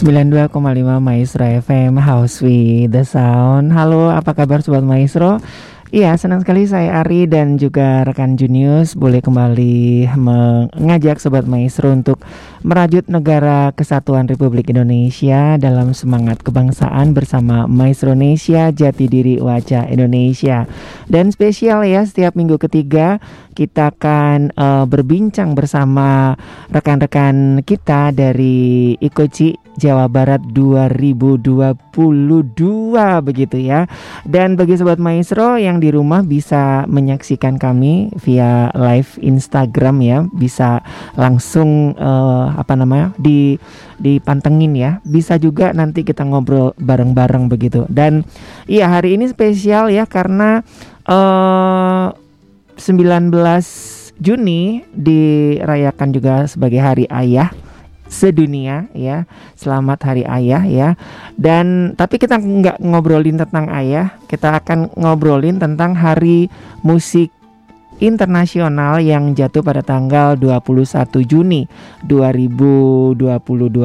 92,5 Maestro FM House with the Sound. Halo apa kabar Sobat Maestro Iya, senang sekali saya Ari dan juga rekan Junius boleh kembali mengajak Sobat Maestro untuk merajut negara kesatuan Republik Indonesia dalam semangat kebangsaan bersama Maestro Indonesia Jati Diri Wajah Indonesia. Dan spesial ya setiap minggu ketiga kita akan uh, berbincang bersama rekan-rekan kita dari Ikoci Jawa Barat 2022 begitu ya. Dan bagi sobat maestro yang di rumah bisa menyaksikan kami via live Instagram ya, bisa langsung uh, apa namanya di dipantengin ya. Bisa juga nanti kita ngobrol bareng-bareng begitu. Dan iya hari ini spesial ya karena uh, 19 Juni dirayakan juga sebagai Hari Ayah sedunia ya. Selamat Hari Ayah ya. Dan tapi kita nggak ngobrolin tentang ayah, kita akan ngobrolin tentang Hari Musik internasional yang jatuh pada tanggal 21 Juni 2022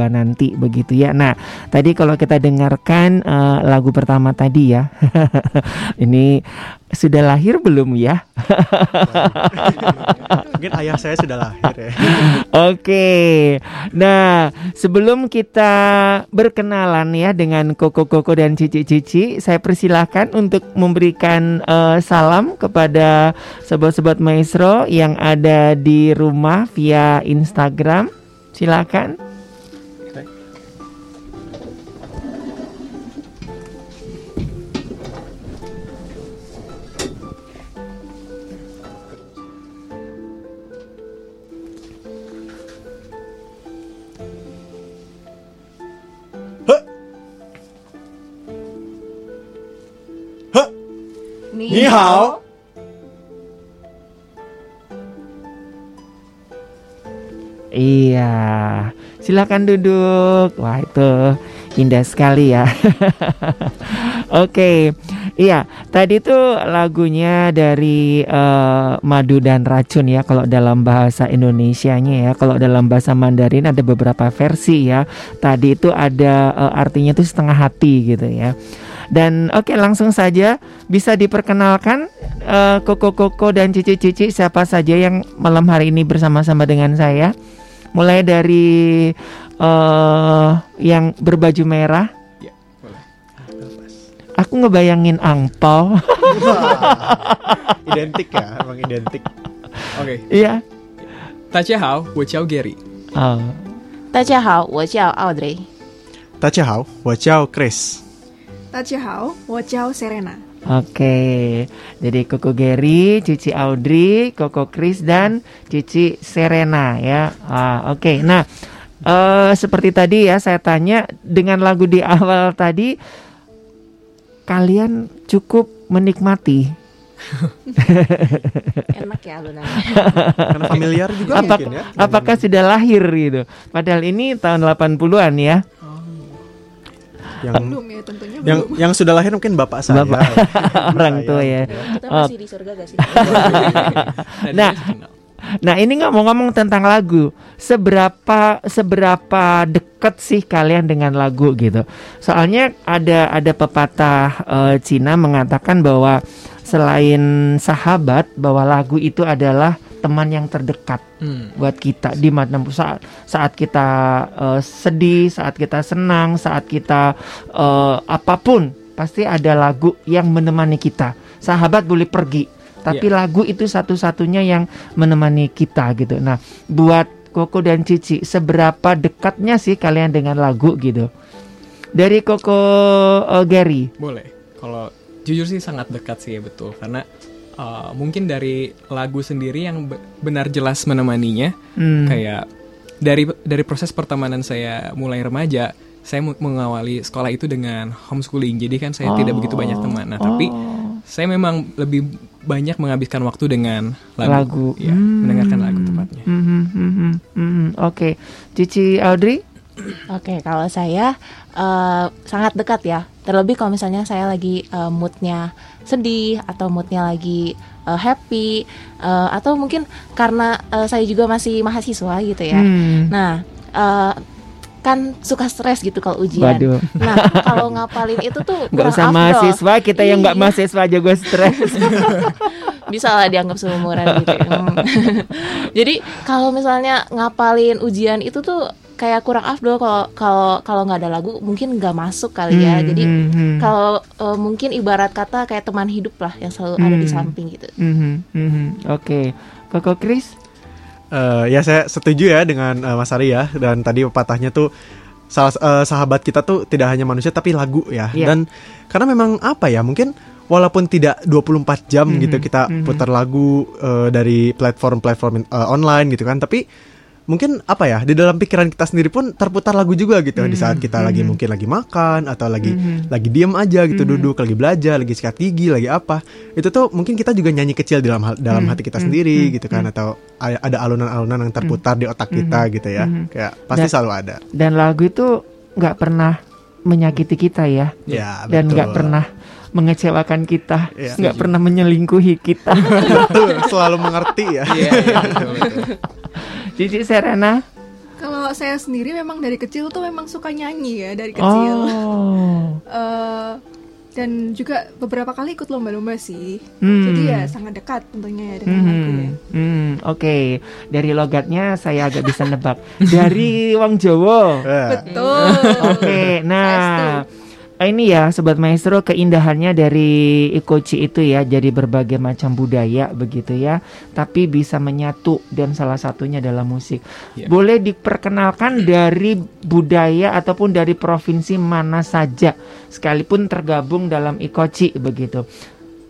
nanti begitu ya. Nah, tadi kalau kita dengarkan uh, lagu pertama tadi ya. ini sudah lahir belum ya? Mungkin ayah saya sudah lahir ya. Oke. Nah, sebelum kita berkenalan ya dengan koko-koko dan cici-cici, saya persilahkan untuk memberikan uh, salam kepada sobat-sobat maestro yang ada di rumah via Instagram. Silakan. Ni hao. Iya, silakan duduk. Wah itu indah sekali ya. Oke, iya tadi tuh lagunya dari uh, Madu dan Racun ya. Kalau dalam bahasa Indonesianya ya, kalau dalam bahasa Mandarin ada beberapa versi ya. Tadi itu ada uh, artinya tuh setengah hati gitu ya. Dan oke okay, langsung saja bisa diperkenalkan uh, koko-koko dan cici-cici siapa saja yang malam hari ini bersama-sama dengan saya. Mulai dari uh, yang berbaju merah. Ya, boleh. Aku ngebayangin angpau. identik ya, emang identik. Oke. Okay. Iya. 大家好，我叫 Gary。 Oh. 大家好，我叫 Audrey。大家好，我叫 Chris。 大家好，我叫 Serena。 Oke, jadi Koko Gary, Cici Audrey, Koko Chris dan Cici Serena ya. Ah, Oke, nah uh, seperti tadi ya saya tanya dengan lagu di awal tadi, kalian cukup menikmati. Enak ya alunannya. Karena familiar juga Apa- mungkin ya. Apakah sudah lahir gitu? Padahal ini tahun 80-an ya. yang Belum ya tentunya yang belum. yang sudah lahir mungkin bapak saya. Bapak. Orang tua ya. Kita masih di surga gak sih? Nah. Nah ini ngomong-ngomong tentang lagu, seberapa seberapa deket sih kalian dengan lagu gitu? Soalnya ada ada pepatah eh, Cina mengatakan bahwa selain sahabat, bahwa lagu itu adalah teman yang terdekat Hmm. buat kita di mana saat saat kita eh, sedih, saat kita senang, saat kita eh, apa pun pasti ada lagu yang menemani kita. Sahabat boleh pergi, tapi lagu itu satu-satunya yang menemani kita gitu. Nah, buat Koko dan Cici, seberapa dekatnya sih kalian dengan lagu gitu? Dari Koko eh, Gary. Boleh. Kalau jujur sih sangat dekat sih betul karena uh, mungkin dari lagu sendiri yang be- benar jelas menemaninya Hmm. kayak dari dari proses pertemanan saya mulai remaja saya mengawali sekolah itu dengan homeschooling jadi kan saya tidak begitu banyak teman nah tapi Oh. saya memang lebih banyak menghabiskan waktu dengan lagu, Lagu. ya Hmm. mendengarkan lagu tepatnya Hmm, hmm, hmm, hmm, hmm. Oke, Cici Audrey. Oke, kalau saya eh, sangat dekat ya. Terlebih kalau misalnya saya lagi eh, moodnya sedih atau moodnya lagi eh, happy eh, atau mungkin karena eh, saya juga masih mahasiswa gitu ya. Hmm. Nah, eh, kan suka stres gitu kalau ujian. Waduh. Nah, kalau ngapalin itu tuh Nggak usah afdol. mahasiswa, kita yang nggak Iya. mahasiswa aja gue stres. bisa lah dianggap seumuran gitu. Hmm. Jadi kalau misalnya ngapalin ujian itu tuh kayak kurang afdol kalau kalau kalau nggak ada lagu mungkin nggak masuk kali ya. Hmm, Jadi hmm, hmm. kalau eh, mungkin ibarat kata kayak teman hidup lah yang selalu ada di Hmm. samping gitu. Mhm, mhm. Oke, Koko Chris. Eh, ya saya setuju ya dengan eh, Mas Ari ya dan tadi pepatahnya tuh salah eh, sahabat kita tuh tidak hanya manusia tapi lagu ya Iya. dan karena memang apa ya mungkin walaupun tidak 24 jam Mhm, gitu kita mhm. putar lagu eh, dari platform-platform eh, online gitu kan tapi mungkin apa ya di dalam pikiran kita sendiri pun terputar lagu juga gitu di saat kita lagi mhm. mungkin lagi makan atau lagi Mhm. lagi diem aja gitu Mhm. duduk lagi belajar lagi sikat gigi lagi apa itu tuh mungkin kita juga nyanyi kecil dalam dalam Mhm. hati kita Mhm. sendiri Mhm. gitu kan atau ada alunan-alunan yang terputar di otak kita Mhm. gitu ya Mhm. kayak pasti Dan- selalu ada Dan lagu itu nggak pernah menyakiti kita ya, ya dan nggak pernah mengecewakan kita, Iya. nggak pernah menyelingkuhi kita. betul selalu mengerti ya Iya, betul, betul. Cici Serena. Kalau saya sendiri memang dari kecil tuh memang suka nyanyi ya dari kecil. Oh. Eh, dan juga beberapa kali ikut lomba-lomba sih. Hmm. Jadi ya sangat dekat tentunya ya dengan lagu ya. Hmm, hmm, oke. Dari logatnya saya agak bisa nebak. Dari Wong Jowo. Betul. Oke, Saya nah ini ya sobat maestro keindahannya dari Ikoci itu ya jadi berbagai macam budaya begitu ya, tapi bisa menyatu dan salah satunya adalah musik. Ya. Boleh diperkenalkan dari budaya ataupun dari provinsi mana saja sekalipun tergabung dalam Ikoci begitu.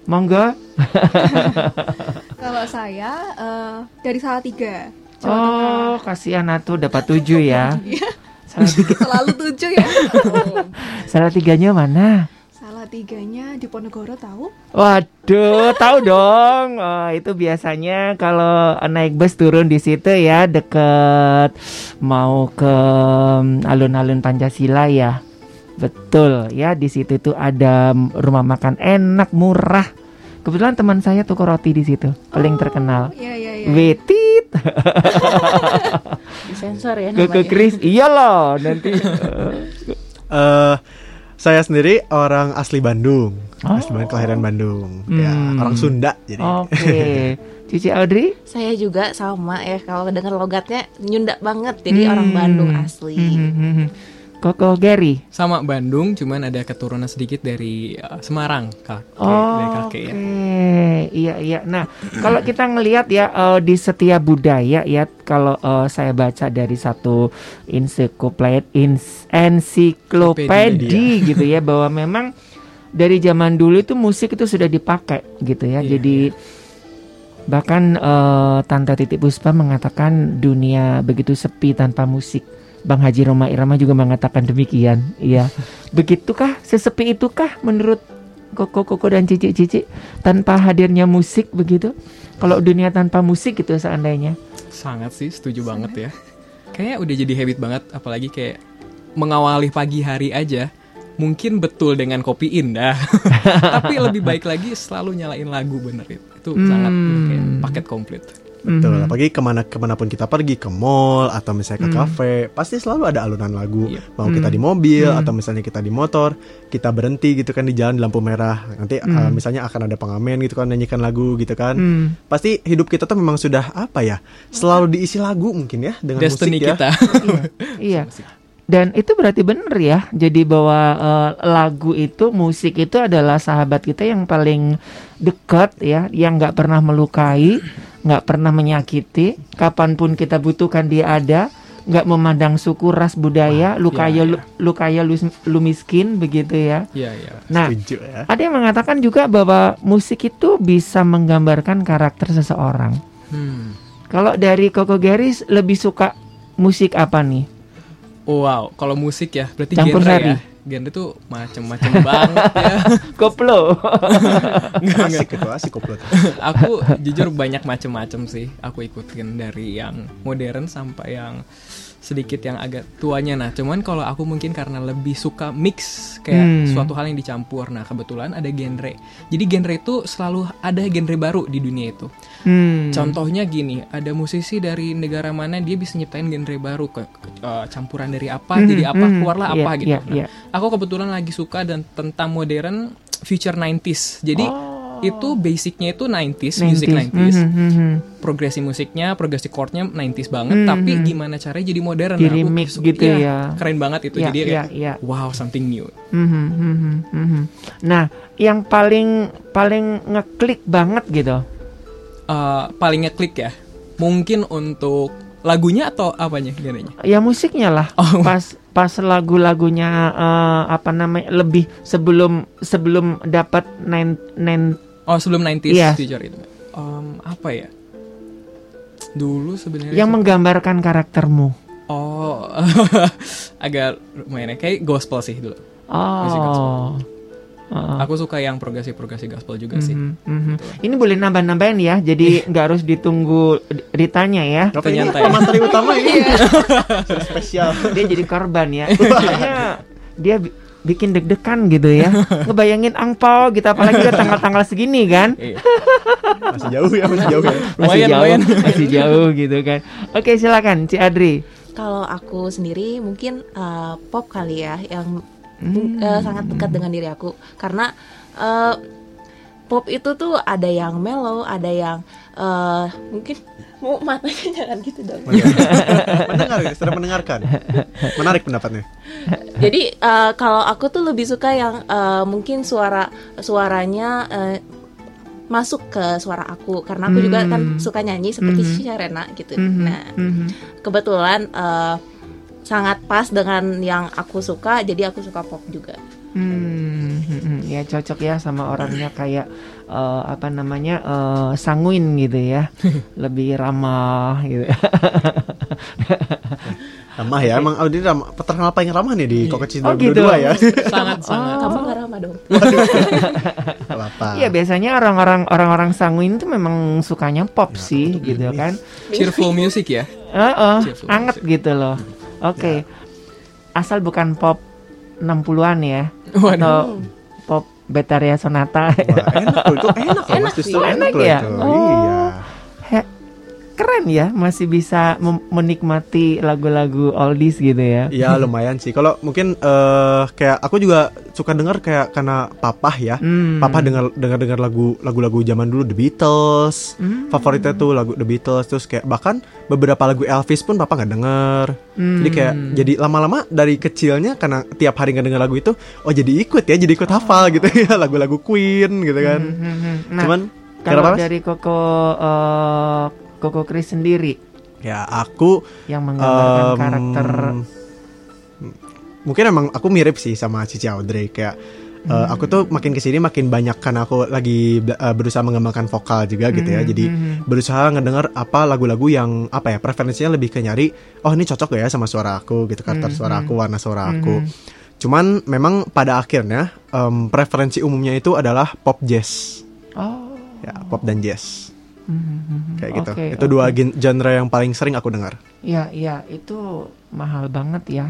Monggo. Kalau saya eh, dari. Jawa Tengah. Oh, kasihan atuh dapat tujuh ya. Salah, tiga, Selalu tujuh ya. salah tiganya mana? Salah tiganya di Ponegoro tahu? Waduh, tahu dong. Oh, itu biasanya kalau naik bus turun di situ ya deket mau ke mm, alun-alun Pancasila ya. Betul ya di situ tuh ada rumah makan enak murah. Kebetulan teman saya tuh roti di situ paling terkenal. Iya iya iya. Wetit, Disensor ya ke ke namanya. Chris, iya loh nanti. eh, saya sendiri orang asli Bandung Oh. asli Bandung kelahiran Bandung ya Hmm. orang Sunda jadi Oke, Cici Audrey. Saya juga sama ya kalau dengar logatnya nyunda banget jadi Hmm. orang Bandung asli. Hmm, hmm, hmm. Koko Gary. Sama Bandung, cuman ada keturunan sedikit dari uh, Semarang, dari Oh, kakek Oke, ya. iya iya. Nah, kalau kita ngelihat ya eh, di setiap budaya ya, kalau eh, saya baca dari satu ensikloped ins, ensiklopedi gitu ya, bahwa memang dari zaman dulu itu musik itu sudah dipakai gitu ya. Iya, Jadi bahkan eh, Tante Titik Puspa mengatakan dunia begitu sepi tanpa musik. Bang Haji Roma Irama juga mengatakan demikian. Iya. Begitukah sesepi itukah menurut Koko Koko dan Cici Cici tanpa hadirnya musik begitu? Kalau dunia tanpa musik gitu seandainya. Sangat sih, setuju banget ya. Kayaknya udah jadi habit banget, apalagi kayak mengawali pagi hari aja. Mungkin betul dengan kopi indah, tapi lebih baik lagi selalu nyalain lagu bener itu. Itu sangat Hmm. kayak paket komplit. Betul Mhm. apalagi ke mana ke mana pun kita pergi ke mall atau misalnya ke Hmm. kafe pasti selalu ada alunan lagu Iya. mau kita di mobil Hmm. atau misalnya kita di motor kita berhenti gitu kan di jalan di lampu merah nanti Hmm. uh, misalnya akan ada pengamen gitu kan nyanyikan lagu gitu kan Hmm. pasti hidup kita tuh memang sudah apa ya selalu diisi lagu mungkin ya dengan Destiny musik ya kita. Iya. Dan itu berarti bener ya. Jadi bahwa eh, lagu itu, musik itu adalah sahabat kita yang paling dekat ya, yang nggak pernah melukai, nggak pernah menyakiti. Kapan pun kita butuhkan dia ada, nggak memandang suku, ras, budaya, lu iya, kaya, iya. lu, lu kaya, lu, lu miskin, begitu ya. Iya, iya. Nah, setuju ya ada yang mengatakan juga bahwa musik itu bisa menggambarkan karakter seseorang. Hmm. Kalau dari Koko Geris lebih suka musik apa nih? Wow, kalau musik ya berarti Campur genre sari. ya. Genre tuh macem-macem banget ya. Koplo. asik itu asik koplo tuh. Aku jujur banyak macem-macem sih. Aku ikutin dari yang modern sampai yang sedikit yang agak tuanya nah cuman kalau aku mungkin karena lebih suka mix kayak Hmm. suatu hal yang dicampur nah kebetulan ada genre jadi genre itu selalu ada genre baru di dunia itu Hmm. contohnya gini ada musisi dari negara mana dia bisa nyiptain genre baru ke, ke- eh, campuran dari apa Mhm, jadi apa mhm. keluarlah apa gitu iya, Nah, iya. aku kebetulan lagi suka dan tentang modern future 90s jadi Oh. Itu basicnya itu 90s, music 90s. 90s Mhm, mhm. progresi musiknya, progresi chordnya 90s banget, Hmm, tapi hmm. gimana caranya jadi modern? Di Nah, aku remix gitu iya, ya. Keren banget itu. Iya, jadi kayak, iya. wow, something new. Mhm, mhm, mhm. Nah, yang paling paling ngeklik banget gitu. Eh, paling ngeklik ya, mungkin untuk lagunya atau apanya genrenya? Ya musiknya lah. Oh. Pas pas lagu-lagunya eh, apa namanya lebih sebelum sebelum dapat Oh, sebelum 90s Iya. future itu. Em, apa ya? Dulu sebenarnya yang menggambarkan karaktermu. Oh, agak lumayan ya. Kayak gospel sih dulu. Musik gospel. Oh. Heeh. Aku suka yang progresi-progresi gospel juga sih. Mhm, mhm. Ini boleh nambah-nambahin ya, jadi nggak harus ditunggu ditanya ya. Tapi ini ya. pemateri utama ini spesial. Dia jadi korban ya. Kayaknya dia bikin deg-degan gitu ya. Ngebayangin angpau gitu, apalagi udah tanggal-tanggal segini kan. Iya. Masih jauh ya, masih jauh ya. Masih Lumayan, jauh, lumayan. masih jauh gitu kan. Oke silakan, Ci Adri. Kalau aku sendiri mungkin eh, pop kali ya yang Hmm. eh, sangat dekat dengan diri aku karena eh, pop itu tuh ada yang mellow, ada yang eh, mungkin mau matanya jangan gitu dong. Mendengar ya, sedang mendengarkan. Menarik pendapatnya. Jadi eh, kalau aku tuh lebih suka yang eh, mungkin suara suaranya eh, masuk ke suara aku karena aku juga Hmm. kan suka nyanyi seperti Mhm. Sharena gitu. Mhm, Nah, mhm. kebetulan eh, sangat pas dengan yang aku suka jadi aku suka pop juga. Hmm, hmm, hmm. ya cocok ya sama orangnya kayak eh, apa namanya eh, sanguin gitu ya, lebih ramah gitu. Ramah ya, emang Audi ramah, terkenal paling ramah nih di Kokocin Oh, 2022 gitu. ya. Sangat sangat. Kamu gak ramah dong. Kelapa. Iya biasanya orang-orang orang-orang sanguin tuh memang sukanya pop sih gitu kan. Cheerful music ya. Heeh, Cheerful anget gitu loh. Oke. Asal bukan pop 60-an ya. Waduh. Atau pop Betaria Sonata. Wah, enak loh, itu enak loh. Enak sih. enak Enak ya? itu. Oh. Iya. Keren ya masih bisa menikmati lagu-lagu oldies gitu ya. Iya lumayan sih. Kalau mungkin eh kayak aku juga suka dengar kayak karena papa ya. Hmm. Papa dengar dengar dengar lagu lagu-lagu zaman dulu The Beatles. Hmm. Favoritnya tuh lagu The Beatles terus kayak bahkan beberapa lagu Elvis pun papa nggak denger. Hmm. Jadi kayak jadi lama-lama dari kecilnya karena tiap hari nggak denger lagu itu, oh jadi ikut ya, jadi ikut hafal gitu ya lagu-lagu Queen gitu kan. Hmm, hmm, hmm. Nah, Cuman kalau dari Koko eh, Koko Chris sendiri ya aku yang menggambarkan Em, karakter mungkin emang aku mirip sih sama Cici Audrey kayak eh, Hmm. aku tuh makin ke sini makin banyak karena aku lagi eh, berusaha mengembangkan vokal juga gitu ya Hmm, jadi hmm, hmm. berusaha ngedenger apa lagu-lagu yang apa ya preferensinya lebih ke nyari oh ini cocok gak ya sama suara aku gitu karakter Hmm, suara hmm. aku warna suara aku Hmm. cuman memang pada akhirnya em, preferensi umumnya itu adalah pop jazz Oh. ya pop dan jazz Hmm, hmm, hmm. kayak gitu Oke, itu oke. dua gen- genre yang paling sering aku dengar Ya, ya itu mahal banget ya.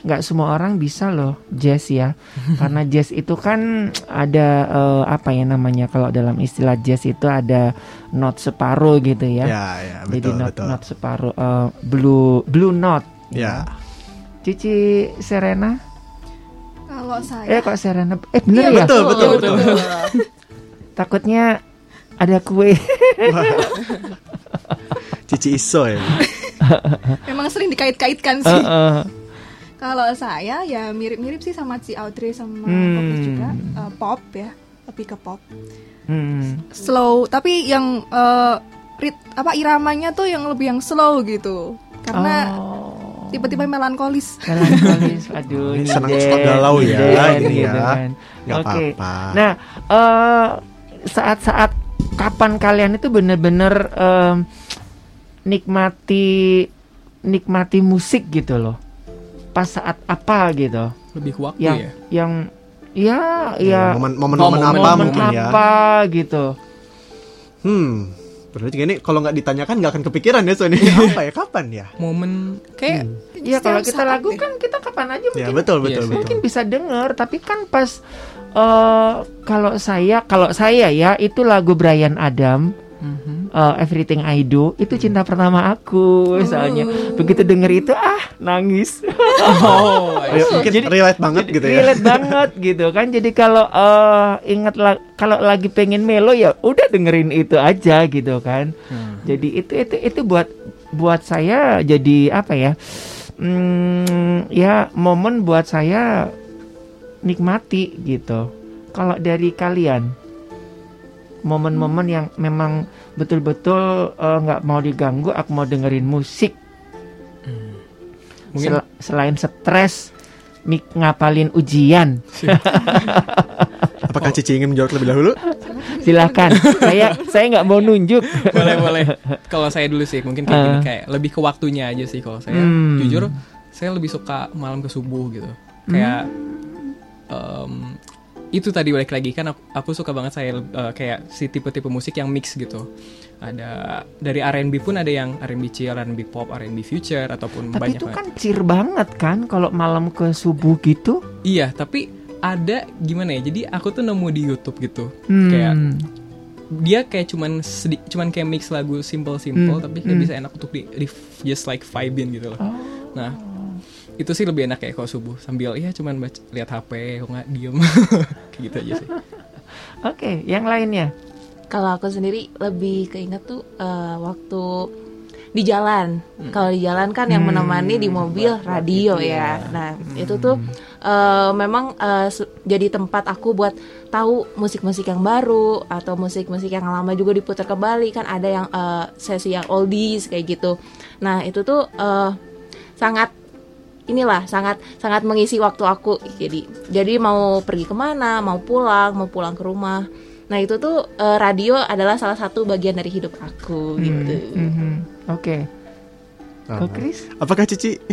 Nggak semua orang bisa loh jazz ya. Karena jazz itu kan ada eh, apa ya namanya kalau dalam istilah jazz itu ada not separuh gitu ya. ya ya Jadi betul not betul not separuh eh, blue blue note. ya Cici Serena? Kalau Eh saya kok Serena? Eh bener Iya, ya? betul betul betul Takutnya ada kue. Cici Iso ya memang sering dikait-kaitkan sih. Heeh. Kalau saya ya mirip-mirip sih sama si Audrey sama Hmm. Popis juga Eh, pop ya, lebih ke pop. Hmm. Slow, tapi yang eh, rit apa iramanya tuh yang lebih yang slow gitu. Karena Oh. tiba-tiba melankolis. Melankolis, aduh, Ini senang suka galau ya, nyindet gini gitu ya. kan. Nggak Oke. apa-apa. Nah, eh, saat-saat kapan kalian itu bener-bener em, nikmati nikmati musik gitu loh? Pas saat apa gitu? Lebih ke waktu Yang ya. yang ya ya momen momen momen Oh, apa momen mungkin ya apa gitu? hmm Bener juga ini kalau nggak ditanyakan nggak akan kepikiran ya Sony. apa ya kapan ya? Momen kayak Iya kalau Setiap kita lagu deh. kan kita kapan aja Ya mungkin betul betul Iya sih. betul. mungkin bisa denger tapi kan pas eh kalau saya kalau saya ya itu lagu Brian Adam Mhm. eh, Everything I Do itu cinta pertama aku soalnya begitu denger itu ah nangis. Oh, mungkin Jadi- relate banget gitu ya. relate banget gitu kan. Jadi kalau eh ingat la- kalau lagi pengen melo ya udah dengerin itu aja gitu kan. Hmm. jadi itu itu itu buat buat saya jadi apa ya hmm, ya momen buat saya nikmati gitu kalau dari kalian momen-momen yang memang betul-betul eh, nggak mau diganggu aku mau dengerin musik Mungkin Sel- selain stres mik ngapalin ujian Apakah Cici ingin menjawab lebih dahulu? silakan saya saya nggak mau nunjuk boleh boleh. Kalau saya dulu sih mungkin kayak gini Ah. kayak lebih ke waktunya aja sih kalau saya Hmm. jujur saya lebih suka malam ke subuh gitu. Kayak em, itu tadi balik lagi kan aku, aku suka banget saya eh, kayak si tipe-tipe musik yang mix gitu. Ada dari R&B pun ada yang R&B chill, R&B pop, R&B future ataupun tapi banyak itu banget. kan cheer banget kan kalau malam ke subuh gitu Iya, tapi ada gimana ya? Jadi aku tuh nemu di YouTube gitu. Hmm. Kayak dia kayak cuman sedi- cuman kayak mix lagu simple-simple Hmm, tapi kayak hmm. bisa enak untuk di, di just like vibin gitu loh. Oh. Nah, itu sih lebih enak kayak kalau subuh sambil ya cuman baca, lihat HP kok nggak diem kayak gitu aja sih. Oke, yang lainnya. Kalau aku sendiri lebih keinget tuh eh, waktu di jalan. Hmm. Kalau di jalan kan yang menemani di mobil radio ya. Nah itu tuh eh, memang se- jadi tempat aku buat tahu musik-musik yang baru atau musik-musik yang lama juga diputar kembali kan ada yang eh, sesi yang oldies kayak gitu. Nah itu tuh eh, sangat inilah sangat sangat mengisi waktu aku jadi jadi mau pergi ke mana mau pulang mau pulang ke rumah nah itu tuh eh, radio adalah salah satu bagian dari hidup aku gitu Mhm. Oke. Ah. Kok Chris? Apakah Cici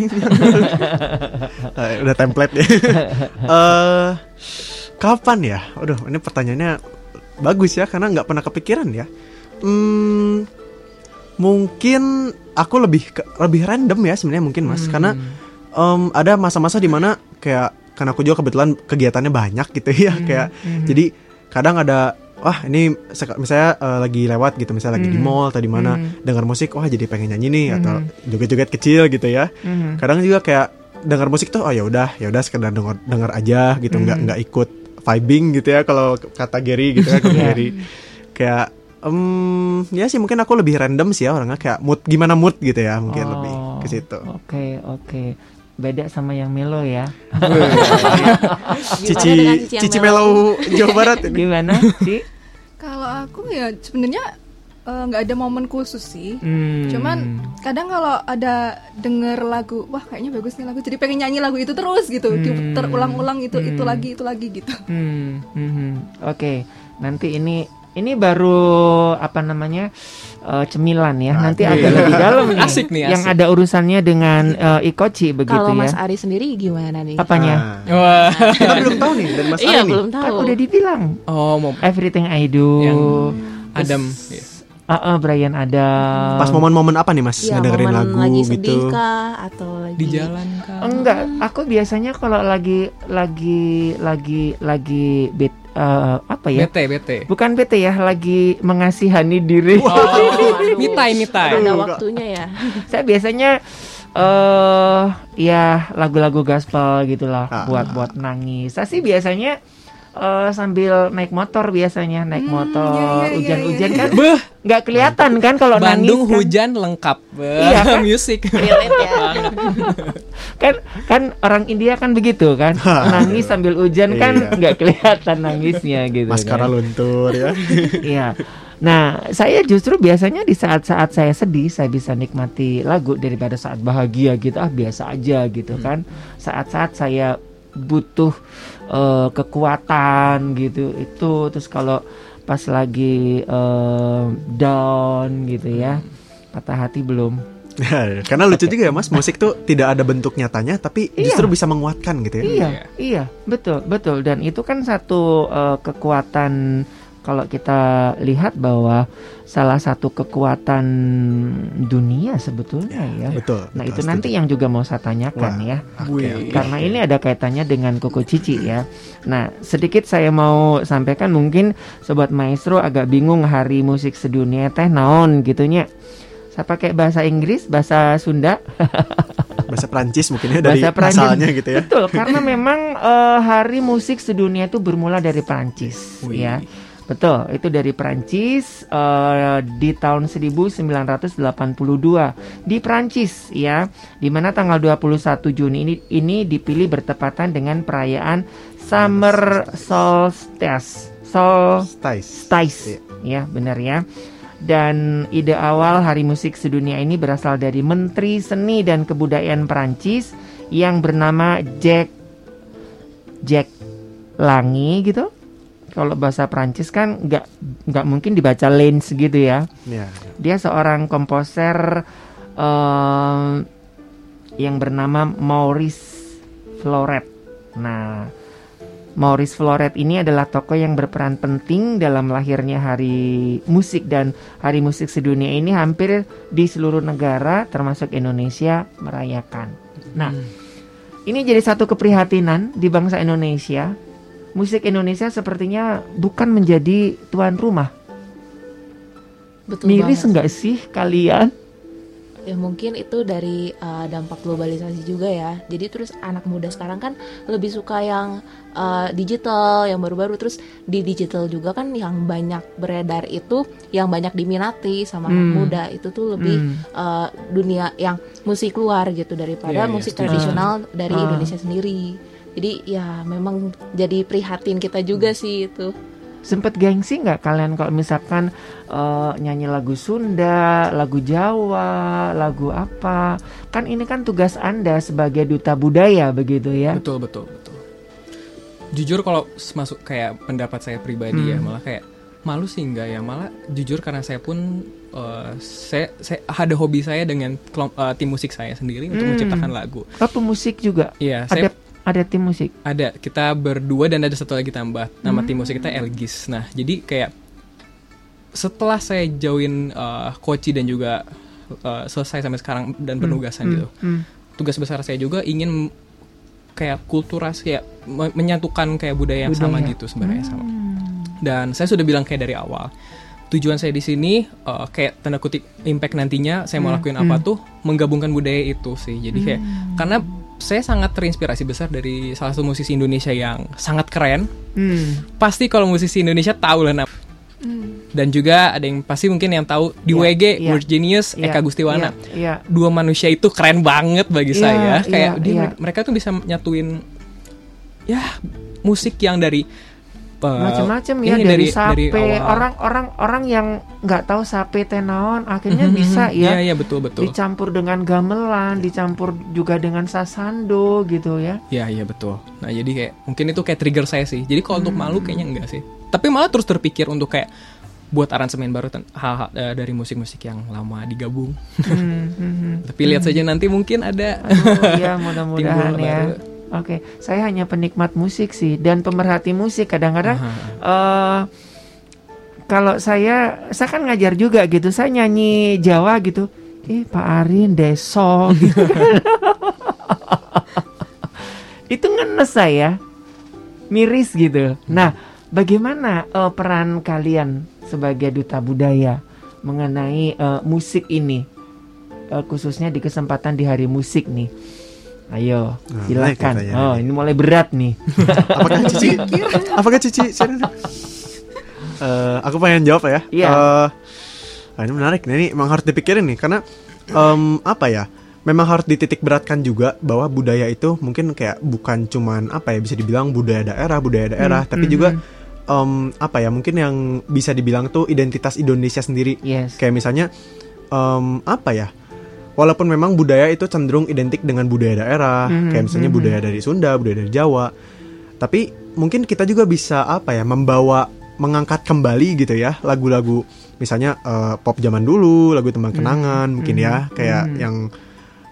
Eh, udah template ya? Eh kapan ya? Aduh, ini pertanyaannya bagus ya karena nggak pernah kepikiran ya. Hmm, mungkin aku lebih ke- lebih random ya sebenarnya mungkin mas karena em, ada masa-masa di mana kayak karena aku juga kebetulan kegiatannya banyak gitu ya kayak jadi kadang ada wah ini misalnya eh, lagi lewat gitu misalnya lagi di Hmm. mall atau di mana Hmm. dengar musik wah jadi pengen nyanyi nih atau Hmm. joget-joget kecil gitu ya Mhm. kadang juga kayak dengar musik tuh oh ya udah ya udah sekedar denger denger aja gitu nggak Hmm. nggak ikut vibing gitu ya kalau kata Gary gitu kan kalau Iya. Gary kayak em, ya sih mungkin aku lebih random sih ya orangnya kayak mood gimana mood gitu ya mungkin Oh, lebih ke situ Oke, oke. Beda sama yang melo ya. Cici Cici? Melau Jawa Barat ini Gimana sih? Kalau aku ya sebenarnya eh, nggak ada momen khusus sih. Hmm. Cuman kadang kalau ada denger lagu, wah kayaknya bagus nih lagu, jadi pengen nyanyi lagu itu terus gitu, Hmm. diputer ulang-ulang itu itu Hmm. lagi itu lagi gitu. Hmm, hmm, hmm. Oke, nanti ini ini baru apa namanya eh, cemilan ya. Nanti Aduh. agak lebih dalam nih. Asik nih, Yang asik. ada urusannya dengan eh, ikoci begitu kalau ya. Mas Ari sendiri gimana nih Apanya? Nah, Wah. kita belum tahu nih dari Mas iya Ari nih belum Kan tahu udah dibilang Oh, mau Everything I Do. Yang Adam. Iya. Ah, ah, Brian Adam. pas momen-momen apa nih Mas ya ngedengerin momen lagu lagi gitu sedih kah atau lagi di jalan kan. Enggak, aku biasanya kalau lagi lagi lagi lagi bet eh, apa ya? BT, BT. Bukan bete ya, lagi mengasihani diri. Oh, me time, me time. ada waktunya ya Saya biasanya eh ya lagu-lagu gospel gitulah Ah. buat buat nangis. Saya sih biasanya eh, sambil naik motor biasanya naik Hmm, motor iya, iya, iya, hujan-hujan iya. kan nggak kelihatan kan kalau Bandung nangis kan. hujan lengkap. Iya, kan? Musik. relate ya kan kan orang India kan begitu kan nangis sambil hujan kan Iya. nggak kelihatan nangisnya gitu maskara kan. luntur ya Iya. Nah, saya justru biasanya di saat-saat saya sedih saya bisa nikmati lagu daripada saat bahagia gitu ah biasa aja gitu kan. Saat-saat saya butuh eh, kekuatan gitu. Itu terus kalau pas lagi eh, down gitu ya patah hati belum. Karena lucu juga ya Mas musik tuh tidak ada bentuk nyatanya tapi Iya. justru bisa menguatkan gitu ya. Iya, iya, betul, betul. Dan itu kan satu eh, kekuatan kalau kita lihat bahwa salah satu kekuatan dunia sebetulnya ya. Betul. Nah, betul, itu nanti setuju. yang juga mau saya tanyakan Wah, ya. Oke. Karena ini ada kaitannya dengan Koko Cici ya. Nah, sedikit saya mau sampaikan mungkin sobat maestro agak bingung hari musik sedunia teh naon gitunya. Saya pakai bahasa Inggris, bahasa Sunda, bahasa Prancis mungkin ya dari bahasa Perancis. asalnya gitu ya. Betul, karena memang eh, hari musik sedunia itu bermula dari Perancis Wih. ya. Betul, itu dari Perancis eh, di tahun 1982 di Perancis ya, di mana tanggal 21 Juni ini ini dipilih bertepatan dengan perayaan Summer Solstice. Solstice, Stais. ya Iya. benar ya. Dan ide awal Hari Musik Sedunia ini berasal dari Menteri Seni dan Kebudayaan Perancis yang bernama Jack Jack Langi gitu. Kalau bahasa Perancis kan nggak nggak mungkin dibaca Lens gitu ya. Ya. Dia seorang komposer eh, yang bernama Maurice Floret. Nah, Maurice Floret ini adalah tokoh yang berperan penting dalam lahirnya Hari Musik dan Hari Musik Sedunia ini hampir di seluruh negara termasuk Indonesia merayakan. Nah, ini jadi satu keprihatinan di bangsa Indonesia. Musik Indonesia sepertinya bukan menjadi tuan rumah. Betul Miris enggak sih kalian? Ya mungkin itu dari uh, dampak globalisasi juga ya. Jadi terus anak muda sekarang kan lebih suka yang uh, digital, yang baru-baru. Terus di digital juga kan yang banyak beredar itu, yang banyak diminati sama anak Hmm. muda itu tuh lebih Hmm. uh, dunia yang musik luar gitu daripada Iya, iya, musik tradisional dari Ah. Indonesia sendiri. Jadi ya memang jadi prihatin kita juga sih itu. Sempet gengsi nggak kalian kalau misalkan eh, nyanyi lagu Sunda, lagu Jawa, lagu apa? Kan ini kan tugas Anda sebagai duta budaya begitu ya. Betul betul betul. Jujur kalau masuk kayak pendapat saya pribadi ya Hmm. malah kayak malu sih enggak ya malah jujur karena saya pun eh, saya saya ada hobi saya dengan eh, tim musik saya sendiri untuk Hmm. menciptakan lagu. Oh, pemusik juga. Iya, Ada saya ada tim musik. ada kita berdua dan ada satu lagi tambah nama Hmm. tim musik kita Elgis. Nah jadi kayak setelah saya join eh, Koci dan juga eh, selesai sampai sekarang dan penugasan Hmm, gitu hmm. tugas besar saya juga ingin kayak kulturasi kayak me- menyatukan kayak budaya yang sama Budaya. gitu sebenarnya sama. Hmm. Dan saya sudah bilang kayak dari awal tujuan saya di sini eh, kayak tanda kutip impact nantinya saya mau Hmm, lakuin apa hmm. tuh menggabungkan budaya itu sih. Jadi kayak karena saya sangat terinspirasi besar dari salah satu musisi Indonesia yang sangat keren. Hmm. Pasti kalau musisi Indonesia tahu lah nama. Dan juga ada yang pasti mungkin yang tahu di Iya, WG, iya. Word Genius, Iya, Eka Gustiwana Iya. iya. dua manusia itu keren banget bagi Iya, saya. Kayak iya, dia iya. mereka tuh bisa nyatuin ya musik yang dari uh, macam-macam ya ini dari, sape orang-orang orang yang nggak tahu sape tenaon akhirnya Mhm, bisa mhm. Iya, ya iya betul betul. dicampur dengan gamelan dicampur juga dengan sasando gitu ya Iya, iya betul. Nah, jadi kayak mungkin itu kayak trigger saya sih. Jadi kalau untuk Hmm. malu kayaknya enggak sih. Tapi malah terus terpikir untuk kayak buat aransemen baru ten- hal-hal eh, dari musik-musik yang lama digabung. Hmm, hmm, hmm. Tapi lihat saja nanti mungkin ada Aduh, ya mudah-mudahan ya baru. Oke saya hanya penikmat musik sih. Dan pemerhati musik kadang-kadang eh kalau saya saya kan ngajar juga gitu. Saya nyanyi Jawa gitu. Eh Pak Arin deso gitu. Itu ngenes saya. Miris gitu. Nah bagaimana eh, peran kalian sebagai duta budaya mengenai eh, musik ini? Eh, khususnya di kesempatan di hari musik nih ayo Nah, silakan katanya. oh ini mulai berat nih Apakah Cici? Apakah Cici? Eh, aku pengen jawab ya. Iya. Eh, nah, ini menarik. Nah, ini memang harus dipikirin nih karena em, apa ya? Memang harus dititik beratkan juga bahwa budaya itu mungkin kayak bukan cuman apa ya bisa dibilang budaya daerah, budaya daerah, Hmm, tapi hmm, juga em, apa ya? Mungkin yang bisa dibilang tuh identitas Indonesia sendiri. yes Kayak misalnya em, apa ya? Walaupun memang budaya itu cenderung identik dengan budaya daerah, Mhm, kayak misalnya mhm. budaya dari Sunda, budaya dari Jawa. Tapi mungkin kita juga bisa apa ya, membawa mengangkat kembali gitu ya lagu-lagu misalnya eh, pop zaman dulu, lagu tembang kenangan mungkin ya, mhm, kayak mhm. yang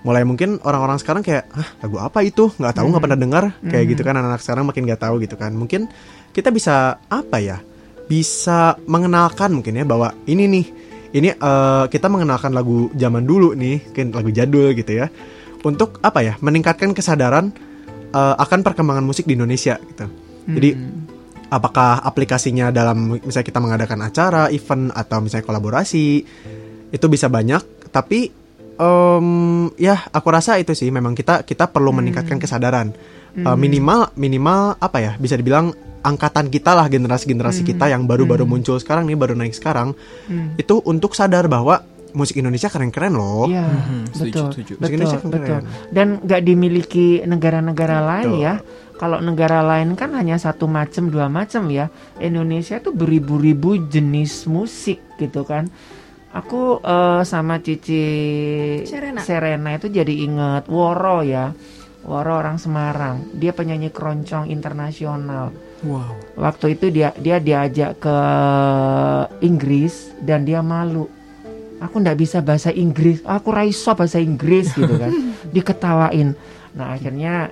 mulai mungkin orang-orang sekarang kayak ah lagu apa itu nggak tahu nggak Mhm. pernah dengar kayak Mhm. gitu kan anak-anak sekarang makin nggak tahu gitu kan mungkin kita bisa apa ya bisa mengenalkan mungkin ya bahwa ini nih ini eh, kita mengenalkan lagu zaman dulu nih, mungkin lagu jadul gitu ya. Untuk apa ya? Meningkatkan kesadaran eh, akan perkembangan musik di Indonesia gitu. Jadi apakah aplikasinya dalam misalnya kita mengadakan acara, event atau misalnya kolaborasi itu bisa banyak, tapi em, ya aku rasa itu sih memang kita kita perlu meningkatkan kesadaran Eh, minimal minimal apa ya bisa dibilang angkatan kita lah generasi-generasi kita yang baru-baru muncul sekarang nih baru naik sekarang itu untuk sadar bahwa musik Indonesia keren-keren loh. Iya, Mhm, setuju, betul, setuju. betul, Indonesia betul. keren. Dan nggak dimiliki negara-negara lain Betul. ya. Kalau negara lain kan hanya satu macam, dua macam ya. Indonesia tuh beribu-ribu jenis musik gitu kan. Aku eh, sama Cici Serena. itu jadi inget Woro ya. Woro orang Semarang. Dia penyanyi keroncong internasional. Wow. Waktu itu dia dia diajak ke Inggris dan dia malu. Aku ndak bisa bahasa Inggris. Aku raiso bahasa Inggris gitu kan. Diketawain. Nah akhirnya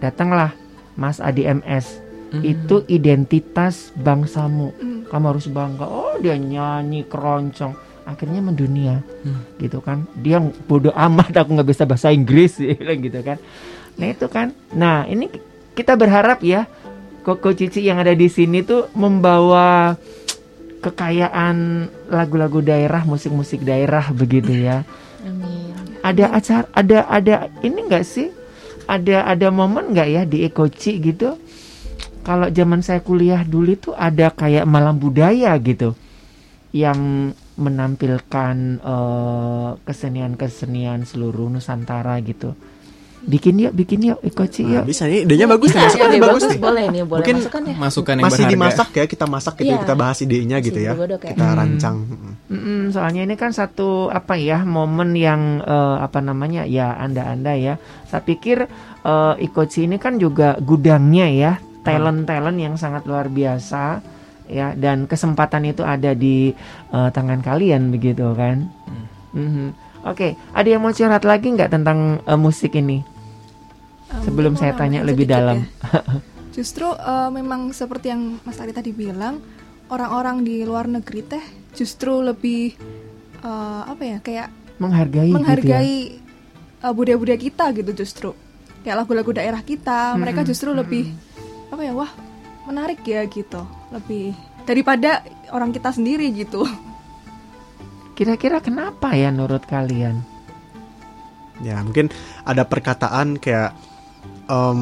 datanglah Mas Adi MS. Itu identitas bangsamu. Kamu harus bangga. Oh dia nyanyi keroncong. Akhirnya mendunia, gitu kan. Dia bodoh amat. Aku nggak bisa bahasa Inggris, gitu kan. Nah itu kan. Nah ini kita berharap ya Koko Cici yang ada di sini tuh membawa kekayaan lagu-lagu daerah, musik-musik daerah begitu ya. Amin. Ada acara, ada ada ini enggak sih? Ada ada momen nggak ya di Ekoci gitu? Kalau zaman saya kuliah dulu itu ada kayak malam budaya gitu yang menampilkan eh, kesenian-kesenian seluruh Nusantara gitu. Bikin yuk, bikin yuk Ekoci Nah, yuk. bisa nih, idenya bagus nih, Iya, masukan ide yang bagus bagus, nih. boleh nih, boleh Mungkin masukan ya. Masukan yang Masih berharga. dimasak ya, kita masak gitu, Iya. kita bahas idenya gitu ya. ya. Kita rancang. Mm-mm, soalnya ini kan satu apa ya momen yang eh, apa namanya ya anda-anda ya. Saya pikir eh, Ikochi ini kan juga gudangnya ya talent-talent yang sangat luar biasa ya dan kesempatan itu ada di eh, tangan kalian begitu kan. Mhm. Oke, ada yang mau curhat lagi nggak tentang eh, musik ini? Um, Sebelum saya tanya lebih dalam. ya. Justru uh, memang seperti yang Mas Ari tadi bilang, orang-orang di luar negeri teh justru lebih uh, apa ya kayak Menghargai, gitu ya. menghargai uh, budaya-budaya kita gitu justru. Kayak lagu-lagu daerah kita, mereka justru lebih apa ya wah menarik ya gitu, lebih daripada orang kita sendiri gitu. Kira-kira kenapa ya menurut kalian? Ya, mungkin ada perkataan kayak em,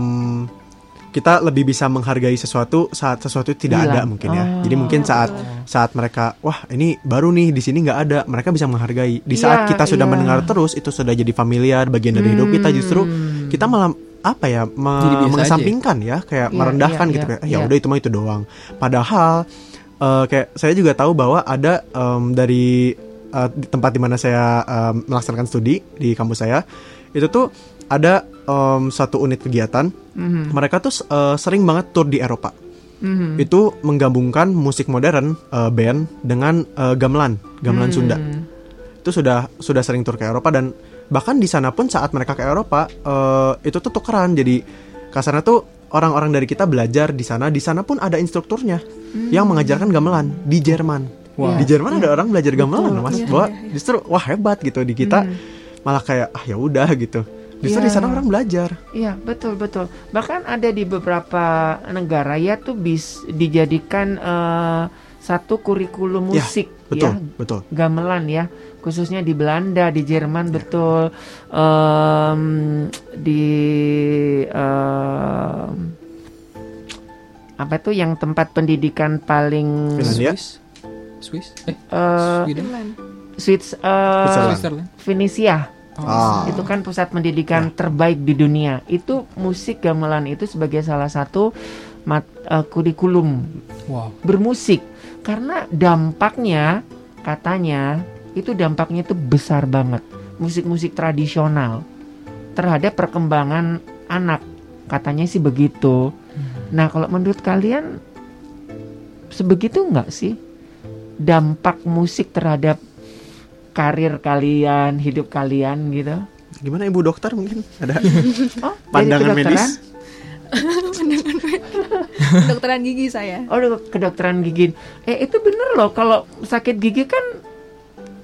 kita lebih bisa menghargai sesuatu saat sesuatu tidak Hilang. ada mungkin ya. Oh. Jadi mungkin saat saat mereka wah ini baru nih di sini nggak ada, mereka bisa menghargai. Di saat Iya, kita sudah iya. mendengar terus itu sudah jadi familiar bagian dari hidup kita justru Hmm. kita malah apa ya me- biasa aja mengesampingkan ya kayak Iya, merendahkan iya, gitu iya, kayak "Ah, ya iya. udah itu mah itu doang. Padahal eh, kayak saya juga tahu bahwa ada em, dari di tempat di mana saya em, melaksanakan studi di kampus saya itu tuh ada em, satu unit kegiatan. Mhm, mereka tuh eh, sering banget tour di Eropa. Mhm. itu menggabungkan musik modern eh, band dengan eh, gamelan gamelan Hmm. Sunda. Itu sudah sudah sering tur ke Eropa dan bahkan di sana pun saat mereka ke Eropa eh, itu tuh tukeran. Jadi kasarnya tuh orang-orang dari kita belajar di sana. Di sana pun ada instrukturnya yang mengajarkan gamelan di Jerman. Wow. di Jerman ada orang belajar gamelan mas. Iya, bahwa iya, iya. justru wah hebat gitu di kita malah kayak ah ya udah gitu justru Iya. di sana orang belajar Iya betul betul. Bahkan ada di beberapa negara ya tuh bis dijadikan eh, satu kurikulum Ya, musik betul ya betul gamelan ya khususnya di Belanda di Jerman betul Em, di em, apa itu yang tempat pendidikan paling Finlandia? Swiss. Swiss? Eh, eh, Sweden? Swiss eh, Switzerland. Venesia Oh. ah itu kan pusat pendidikan terbaik di dunia. Itu musik gamelan itu sebagai salah satu mat, eh, kurikulum Wow. bermusik karena dampaknya katanya itu dampaknya itu besar banget musik-musik tradisional terhadap perkembangan anak katanya sih begitu. Nah kalau menurut kalian sebegitu nggak sih dampak musik terhadap karir kalian, hidup kalian gitu? gimana ibu dokter mungkin ada Oh, pandangan kedokteran? medis Kedokteran gigi saya. Oh, kedokteran gigi. Eh, itu bener loh kalau sakit gigi kan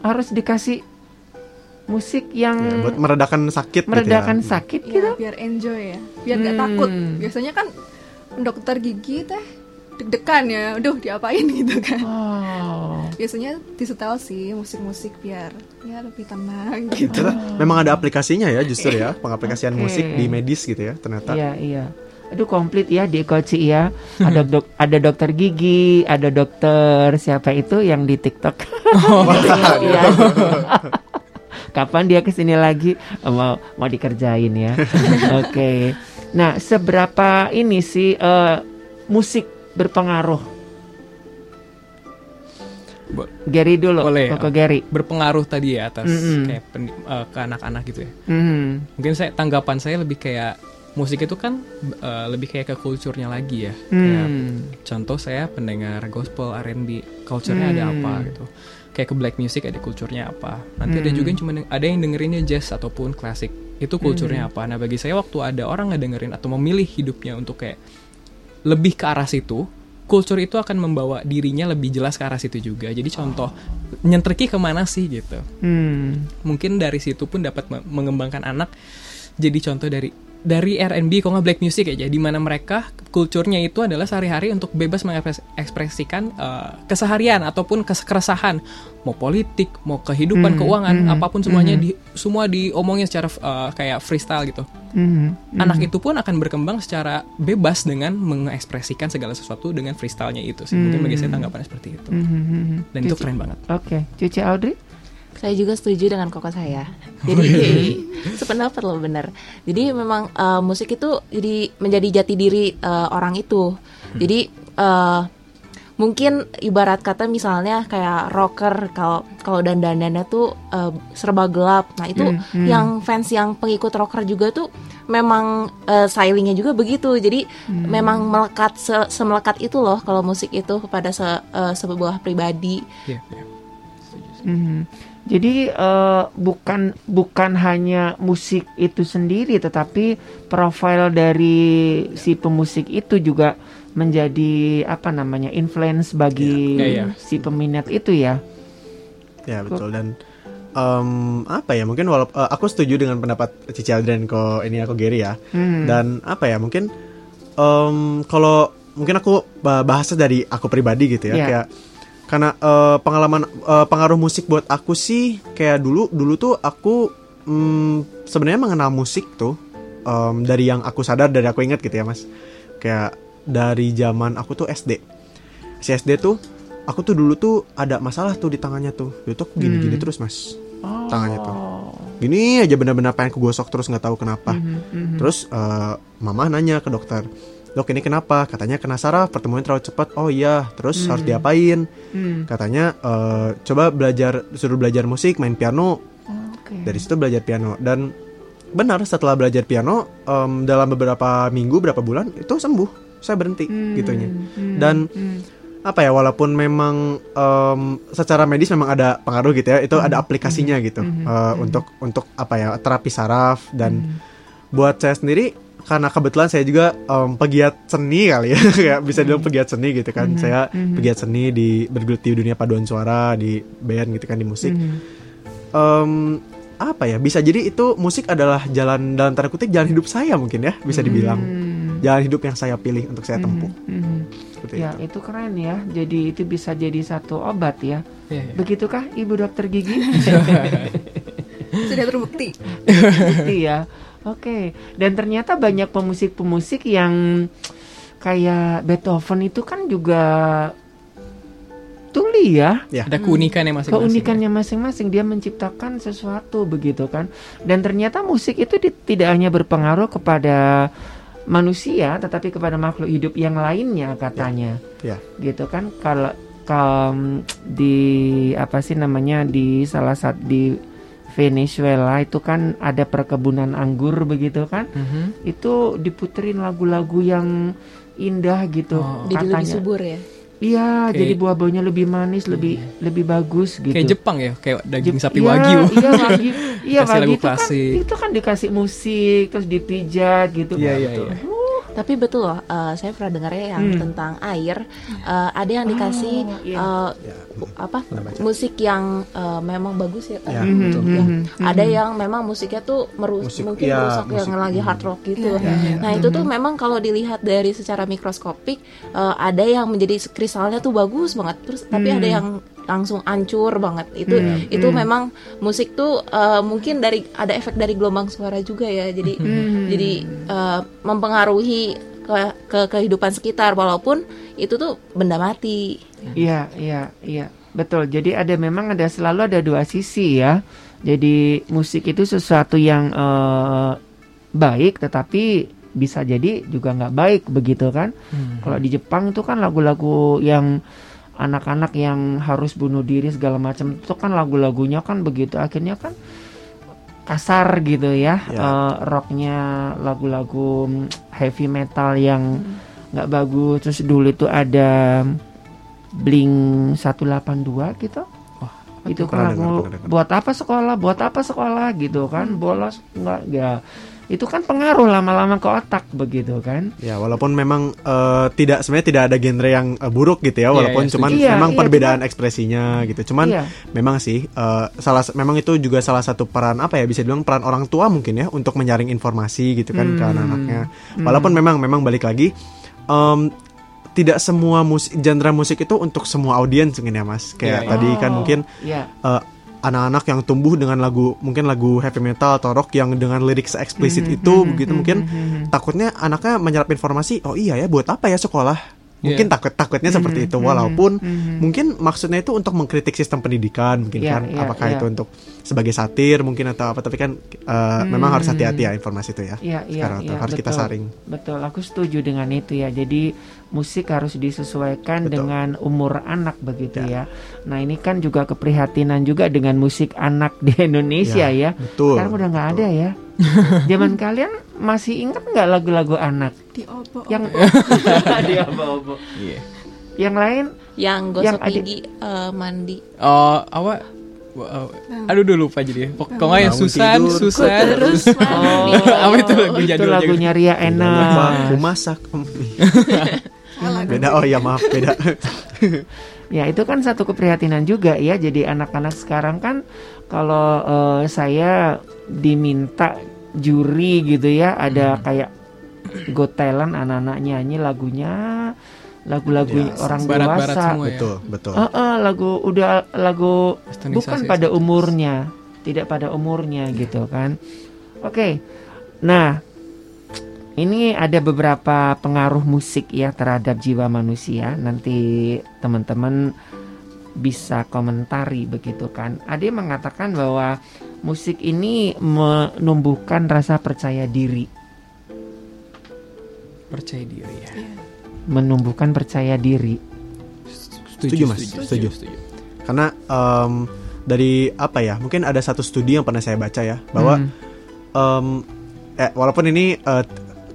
harus dikasih musik yang Ya, buat meredakan sakit Hmm. meredakan gitu ya. sakit Iya, gitu. biar enjoy ya. Biar nggak Hmm. takut. Biasanya kan dokter gigi teh deg-degan ya. Aduh, diapain gitu kan. Oh. Biasanya disetel sih musik-musik biar ya lebih tenang gitu. Ternyata memang ada aplikasinya ya justru ya pengaplikasian Oke. musik di medis gitu ya ternyata. Iya, iya. Aduh komplit ya di Koci ya. Ada dok ada dokter gigi, ada dokter siapa itu yang di TikTok. Iya. Kapan dia ke sini lagi Oh, mau mau dikerjain ya. Oke. Nah, seberapa ini sih eh, musik berpengaruh? Bo- Gary dulu, Boleh, Koko ya. Gary. berpengaruh tadi ya atas Mm-mm. kayak pen- eh, ke anak-anak gitu ya. Hmm. Mungkin saya tanggapan saya lebih kayak musik itu kan eh, lebih kayak ke kulturnya lagi ya. Kayak Hmm. contoh saya pendengar gospel R&B, culture-nya ada Hmm. apa gitu. Kayak ke black music ada kulturnya apa. Nanti ada Hmm. juga yang cuma ada yang dengerinnya jazz ataupun klasik. Itu kulturnya apa. Nah, bagi saya waktu ada orang ngedengerin atau memilih hidupnya untuk kayak lebih ke arah situ, kultur itu akan membawa dirinya lebih jelas ke arah situ juga. Jadi contoh nyentriki ke mana sih gitu Hmm. mungkin dari situ pun dapat me- mengembangkan anak jadi contoh dari dari R&B kok nggak black music aja di mana mereka kulturnya itu adalah sehari-hari untuk bebas mengekspresikan eh, keseharian ataupun keresahan mau politik mau kehidupan Hmm, keuangan hmm, apa pun semuanya hmm. di semua diomongin secara eh, kayak freestyle gitu Hmm. anak itu pun akan berkembang secara bebas dengan mengekspresikan segala sesuatu dengan freestylenya itu sih mungkin bagi saya tanggapannya seperti itu Hmm, hmm, hmm. dan itu Cici- keren banget Oke, Cici Audrey? Saya juga setuju dengan koko saya. Jadi sependapat loh bener. Jadi memang eh, musik itu jadi menjadi jati diri eh, orang itu. Jadi eh, mungkin ibarat kata misalnya kayak rocker kalau kalau dandanannya tuh eh, serba gelap. Nah itu Hmm, hmm. yang fans yang pengikut rocker juga tuh memang eh, stylingnya juga begitu. Jadi memang melekat se- semelekat itu loh kalau musik itu kepada se- eh, sebuah pribadi. Iya, iya. Mhm. Jadi eh, bukan bukan hanya musik itu sendiri, tetapi profil dari si pemusik itu juga menjadi apa namanya influence bagi Iya, iya. si peminat itu ya. Ya betul dan em, apa ya mungkin walaupun aku setuju dengan pendapat Cici Adrian ko ini aku Gary ya Hmm. dan apa ya mungkin em, kalau mungkin aku bah- bahasnya dari aku pribadi gitu ya Iya. kayak karena eh, pengalaman eh, pengaruh musik buat aku sih kayak dulu dulu tuh aku mm, sebenarnya mengenal musik tuh em, dari yang aku sadar dari aku ingat gitu ya mas kayak dari zaman aku tuh SD si SD tuh aku tuh dulu tuh ada masalah tuh di tangannya tuh itu tuh gini-gini Hmm. terus mas Oh. tangannya tuh gini aja bener-bener pengen kegosok terus nggak tahu kenapa Mhm, mhm. terus eh, mama nanya ke dokter dok ini kenapa katanya kena saraf pertemuan terlalu cepat oh iya terus harus diapain Hmm. katanya eh, coba belajar suruh belajar musik main piano Oke. dari situ belajar piano dan benar setelah belajar piano em, dalam beberapa minggu berapa bulan itu sembuh saya berhenti Hmm, gitunya hmm, dan hmm. apa ya walaupun memang em, secara medis memang ada pengaruh gitu ya itu ada aplikasinya gitu Mhm. eh, untuk untuk apa ya terapi saraf dan Hmm. buat saya sendiri karena kebetulan saya juga em, pegiat seni kali ya kayak bisa dibilang pegiat seni gitu kan Mhm. saya Mhm. pegiat seni di bergelut di dunia paduan suara di band gitu kan di musik Mhm. Em, apa ya bisa jadi itu musik adalah jalan dalam tanda kutip jalan hidup saya mungkin ya bisa dibilang Hmm. jalan hidup yang saya pilih untuk saya tempuh Mhm, mhm. seperti Ya itu. itu keren ya. Jadi itu bisa jadi satu obat ya. Iya, iya. Begitukah ibu dokter gigi? Sudah terbukti. Iya. Oke. Dan ternyata banyak pemusik-pemusik yang kayak Beethoven itu kan juga tuli ya. Ya. Ada keunikannya masing-masing. Keunikannya masing-masing dia menciptakan sesuatu begitu kan. Dan ternyata musik itu di- tidak hanya berpengaruh kepada manusia tetapi kepada makhluk hidup yang lainnya katanya. Ya. Gitu kan kalau kalau di apa sih namanya di salah satu di Venezuela itu kan ada perkebunan anggur begitu kan. Mhm. Itu diputerin lagu-lagu yang indah gitu Oh. Jadi lebih katanya. subur ya. Iya, Kayak- jadi buah-buahnya lebih manis, lebih lebih bagus gitu. Kayak Jepang ya, kayak daging Jep- sapi iya, wagyu. Iya, wagyu. Iya, Kasih wagyu itu kan itu kan dikasih musik, terus dipijat gitu. Iya, iya, iya. Uh, Tapi betul loh, eh, saya pernah dengar ya yang Hmm. tentang air. eh, ada yang dikasih Oh, iya. eh, Ya, apa musik yang eh, memang bagus ya. Betul. ya. mhm, Ada yang memang musiknya tuh merus Musik- mungkin ya, merusak yang musik. lagi hard rock gitu. Iya, iya, Nah itu tuh memang kalau dilihat dari secara mikroskopik eh, ada yang menjadi kristalnya tuh bagus banget, terus tapi ada yang langsung hancur banget. Itu Hmm, itu hmm. memang musik tuh eh, mungkin dari ada efek dari gelombang suara juga ya. Jadi Hmm. jadi eh, mempengaruhi ke, ke kehidupan sekitar walaupun itu tuh benda mati. Iya, iya, iya. Betul. Jadi ada memang ada selalu ada dua sisi ya. Jadi musik itu sesuatu yang eh, baik tetapi bisa jadi juga nggak baik begitu kan. Kalau di Jepang itu kan lagu-lagu yang anak-anak yang harus bunuh diri segala macam. Itu kan lagu-lagunya kan begitu. Akhirnya kan kasar gitu ya, Ya. Eh, rocknya lagu-lagu mm, heavy metal yang nggak bagus. Terus dulu itu ada Blink 182 gitu. Itu Pernah kan lagu dengar, pernah dengar. buat apa sekolah buat apa sekolah gitu kan bolos nggak ya itu kan pengaruh lama-lama ke otak begitu kan Ya walaupun memang eh, tidak sebenarnya tidak ada genre yang eh, buruk gitu ya Iya, walaupun iya, cuman setuju. Iya, memang iya, perbedaan ekspresinya gitu cuman Iya. memang sih eh, salah memang itu juga salah satu peran apa ya bisa dibilang peran orang tua mungkin ya untuk menyaring informasi gitu kan ke Hmm. anak-anaknya walaupun memang memang balik lagi em, tidak semua musik genre musik itu untuk semua audiens mungkin ya mas kayak Iya, iya. tadi kan Oh, mungkin ya eh, anak-anak yang tumbuh dengan lagu mungkin lagu heavy metal atau rock yang dengan lirik se-eksplisit Mhm, itu mhm, begitu mhm, mungkin mhm. takutnya anaknya menyerap informasi oh iya ya buat apa ya sekolah mungkin Iya. takut takutnya seperti itu Mhm, walaupun mhm. mungkin maksudnya itu untuk mengkritik sistem pendidikan mungkin Iya, kan iya, apakah iya. itu untuk sebagai satir mungkin atau apa tapi kan eh, memang harus hati-hati ya informasi itu ya Iya, iya, sekarang iya, harus kita betul. saring Betul, aku setuju dengan itu ya. Jadi musik harus disesuaikan Betul. dengan umur anak begitu ya. Nah ini kan juga keprihatinan juga dengan musik anak di Indonesia ya. betul Sekarang udah nggak ada ya. Zaman kalian masih ingat nggak lagu-lagu anak di obo yang di obo-obo. Iya. Yang lain Yang gosok Yang adik- gigi eh, mandi. Oh, apa? Wah, Aduh, udah lupa jadi. Pokoknya yang Bangun Susan, tidur, Susan. terus Oh, Apa itu lagu itu jadul lagunya Ria Jangan lupa, aku Enak. masak Salah. beda oh ya maaf beda Ya itu kan satu keprihatinan juga ya. Jadi anak-anak sekarang kan kalau eh, saya diminta juri gitu ya, ada kayak Got Talent anak-anak nyanyi lagunya lagu-lagu Ya, orang barat-barat dewasa. semua ya. betul betul Eh, eh, lagu udah lagu bukan pada umurnya, tidak pada umurnya gitu kan. Oke. Nah, ini ada beberapa pengaruh musik ya terhadap jiwa manusia. Nanti teman-teman bisa komentari begitu kan. Ada yang mengatakan bahwa musik ini menumbuhkan rasa percaya diri, Percaya diri ya. menumbuhkan percaya diri. Setuju, Mas. Setuju. karena em, dari apa ya mungkin ada satu studi yang pernah saya baca ya bahwa Hmm. em, eh, walaupun ini eh,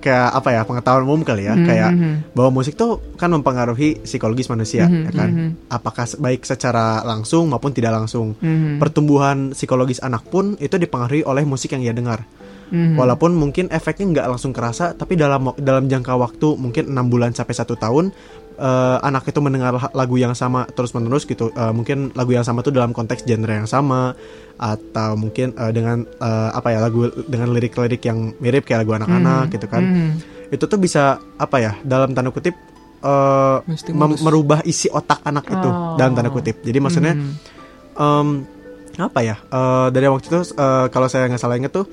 kayak apa ya pengetahuan umum kali ya. Hmm, kayak hmm, bahwa musik tuh kan mempengaruhi psikologis manusia Mhm, ya kan? mhm. apakah se- baik secara langsung maupun tidak langsung. Hmm, pertumbuhan psikologis anak pun itu dipengaruhi oleh musik yang ia dengar. Hmm. walaupun mungkin efeknya nggak langsung kerasa tapi dalam dalam jangka waktu mungkin enam bulan sampai satu tahun eh, anak itu mendengar lagu yang sama terus menerus gitu Eh, mungkin lagu yang sama tuh dalam konteks genre yang sama atau mungkin eh, dengan eh, apa ya lagu dengan lirik-lirik yang mirip kayak lagu anak-anak Hmm, gitu kan hmm. itu tuh bisa apa ya dalam tanda kutip mem- merubah isi otak anak itu Oh. dalam tanda kutip jadi maksudnya Hmm. em, apa ya eh, dari waktu itu eh, kalau saya nggak salah inget tuh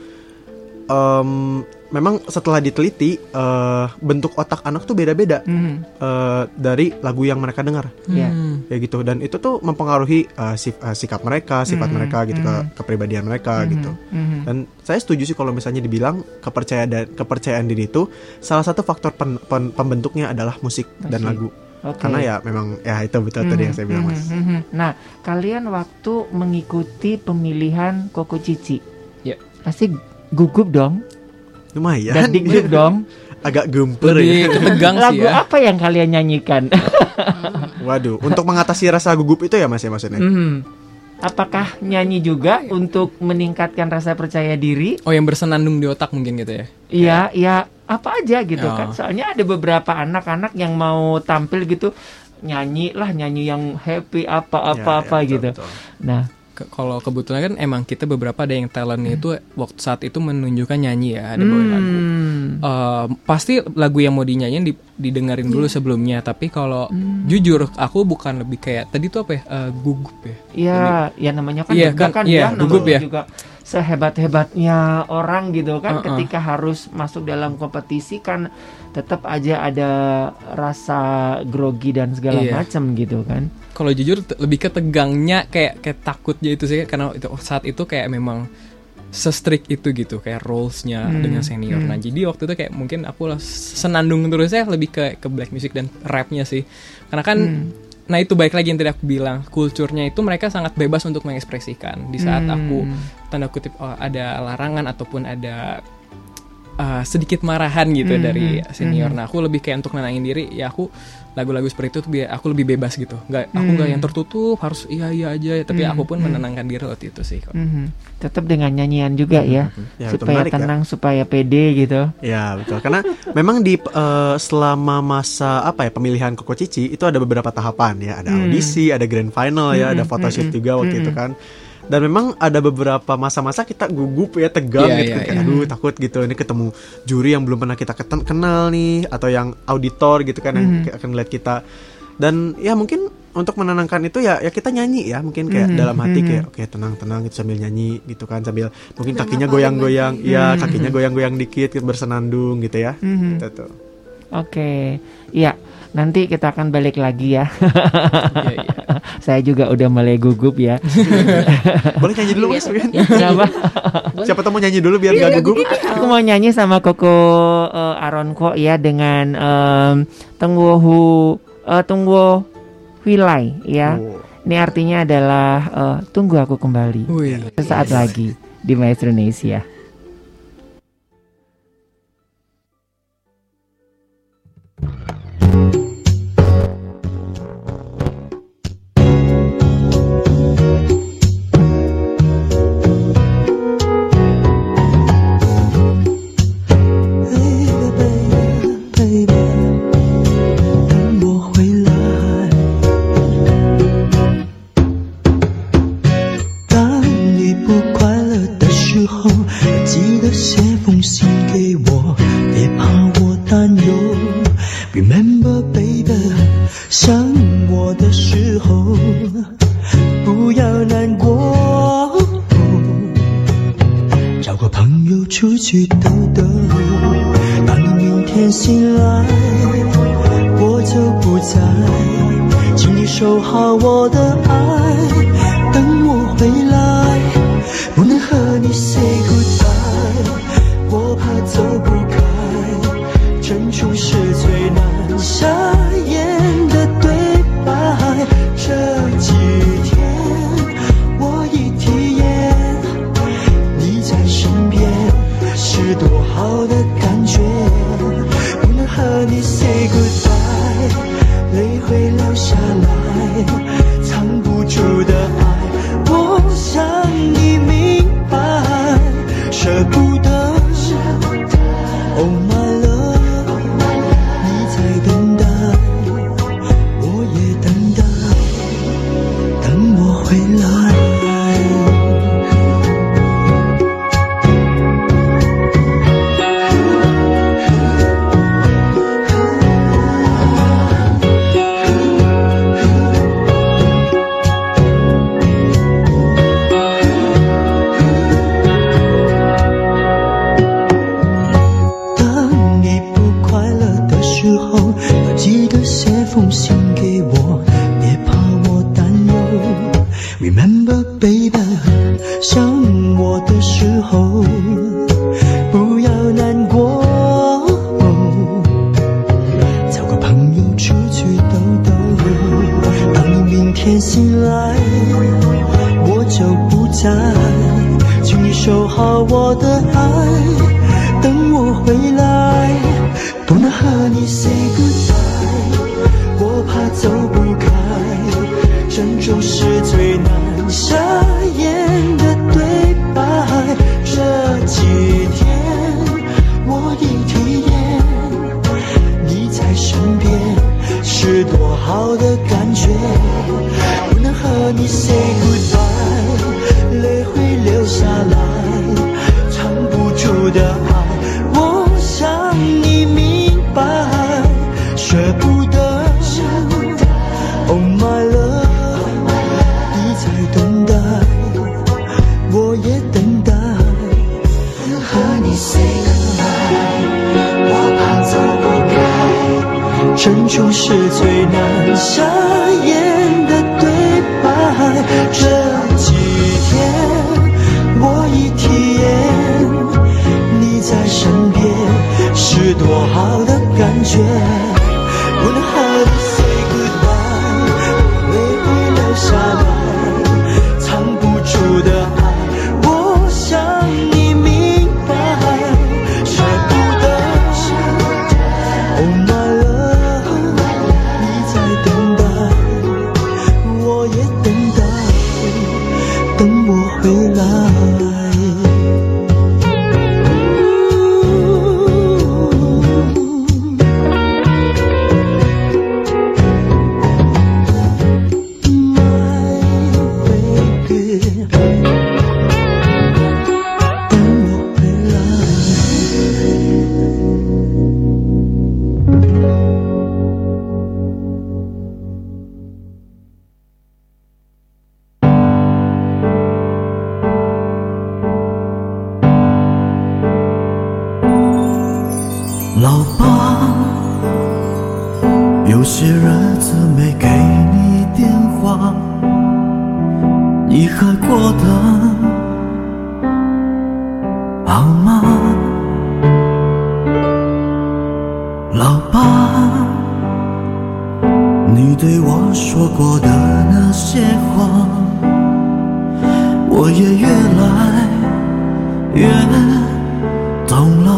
em, memang setelah diteliti eh, bentuk otak anak tuh beda-beda Hmm. eh, dari lagu yang mereka dengar Ya. Hmm. ya gitu dan itu tuh mempengaruhi eh, sif- eh, sikap mereka sifat Mhm, mereka gitu ke mhm. kepribadian mereka Mhm, gitu mhm. dan saya setuju sih kalau misalnya dibilang kepercayaan dan kepercayaan diri itu salah satu faktor pen- pen- pembentuknya adalah musik, dan Musik. lagu Oke. karena ya memang ya itu betul tadi yang saya bilang mas mhm. Nah, kalian waktu mengikuti pemilihan Koko Cici, Ya. pasti gugup dong, lumayan dan dikduk dong. agak gemper Lebih ya ketegang sih Lagu ya. apa yang kalian nyanyikan? waduh untuk mengatasi rasa gugup itu ya mas ya maksudnya Mhm. apakah nyanyi juga untuk meningkatkan rasa percaya diri? Oh yang bersenandung di otak mungkin gitu ya? Iya, ya apa aja gitu Oh. kan. Soalnya ada beberapa anak-anak yang mau tampil gitu nyanyi lah nyanyi yang happy apa-apa Ya, apa ya, betul, gitu. betul. Nah, Ke- Kalau kebetulan kan emang kita beberapa ada yang talentnya itu waktu saat itu menunjukkan nyanyi ya ada bawain lagu. hmm, Eh, pasti lagu yang mau dinyanyiin di- didengerin dulu Iya. sebelumnya. Tapi kalau Hmm. jujur aku bukan lebih kayak tadi tuh apa ya eh, gugup ya. ya ya namanya kan Iya, deg-degan kan, ya, iya, gugup ya. juga sehebat-hebatnya orang gitu kan Uh-uh. ketika harus masuk dalam kompetisi kan tetap aja ada rasa grogi dan segala Iya. macam gitu kan. Kalau jujur lebih ke tegangnya kayak kayak takutnya itu sih karena itu saat itu kayak memang se-strict itu gitu kayak roles-nya Hmm, dengan senior. hmm. Nah, jadi waktu itu kayak mungkin aku senandung terusnya lebih ke ke black music dan rapnya sih. Karena kan Hmm. Nah itu baik lagi yang tadi aku bilang, kulturnya itu mereka sangat bebas untuk mengekspresikan. Di saat Hmm. aku tanda kutip oh, ada larangan ataupun ada uh, sedikit marahan gitu Hmm, dari hmm, senior. hmm. Nah, aku lebih kayak untuk nenangin diri, ya aku lagu-lagu seperti itu tuh biar aku lebih bebas gitu. Nggak, aku nggak yang tertutup harus iya iya aja. Tapi Hmm, aku pun hmm. menenangkan diri waktu itu sih. Mhm. Tetap dengan nyanyian juga ya, Ya, itu supaya menarik ya. tenang, supaya pede gitu. Ya betul karena memang di eh, selama masa apa ya pemilihan Koko Cici itu ada beberapa tahapan ya ada audisi ada grand final ya ada photoshoot juga waktu itu kan dan memang ada beberapa masa-masa kita gugup ya tegang Iya, gitu kan kayak iya. aduh takut gitu ini ketemu juri yang belum pernah kita kenal nih atau yang auditor gitu kan yang Hmm. kayak akan ngeliat kita dan ya mungkin untuk menenangkan itu ya ya kita nyanyi ya mungkin kayak Mhm, dalam hati mhm. kayak oke tenang tenang gitu sambil nyanyi gitu kan sambil mungkin kakinya goyang-goyang ya Mhm. kakinya goyang-goyang dikit bersenandung gitu ya Mhm. Gitu tuh. Oke, iya. Nanti kita akan balik lagi ya. Iya, iya. Saya juga udah mulai gugup ya. boleh nyanyi dulu mas. Win? Kenapa? siapa tahu mau nyanyi dulu biar gak gugup Aku mau nyanyi sama Koko eh, Aronko ya dengan Tungguhu eh, Tunggu Wilai ya. Oh. Ini artinya adalah eh, tunggu aku kembali. Wih. Sesaat lagi di Maestro Indonesia. baby，写封信给我，别怕我担忧。Remember baby，想我的时候，不要难过。找个朋友出去兜兜。当你明天醒来，我就不在，请你收好我的爱，说的那些话我也越来越懂了。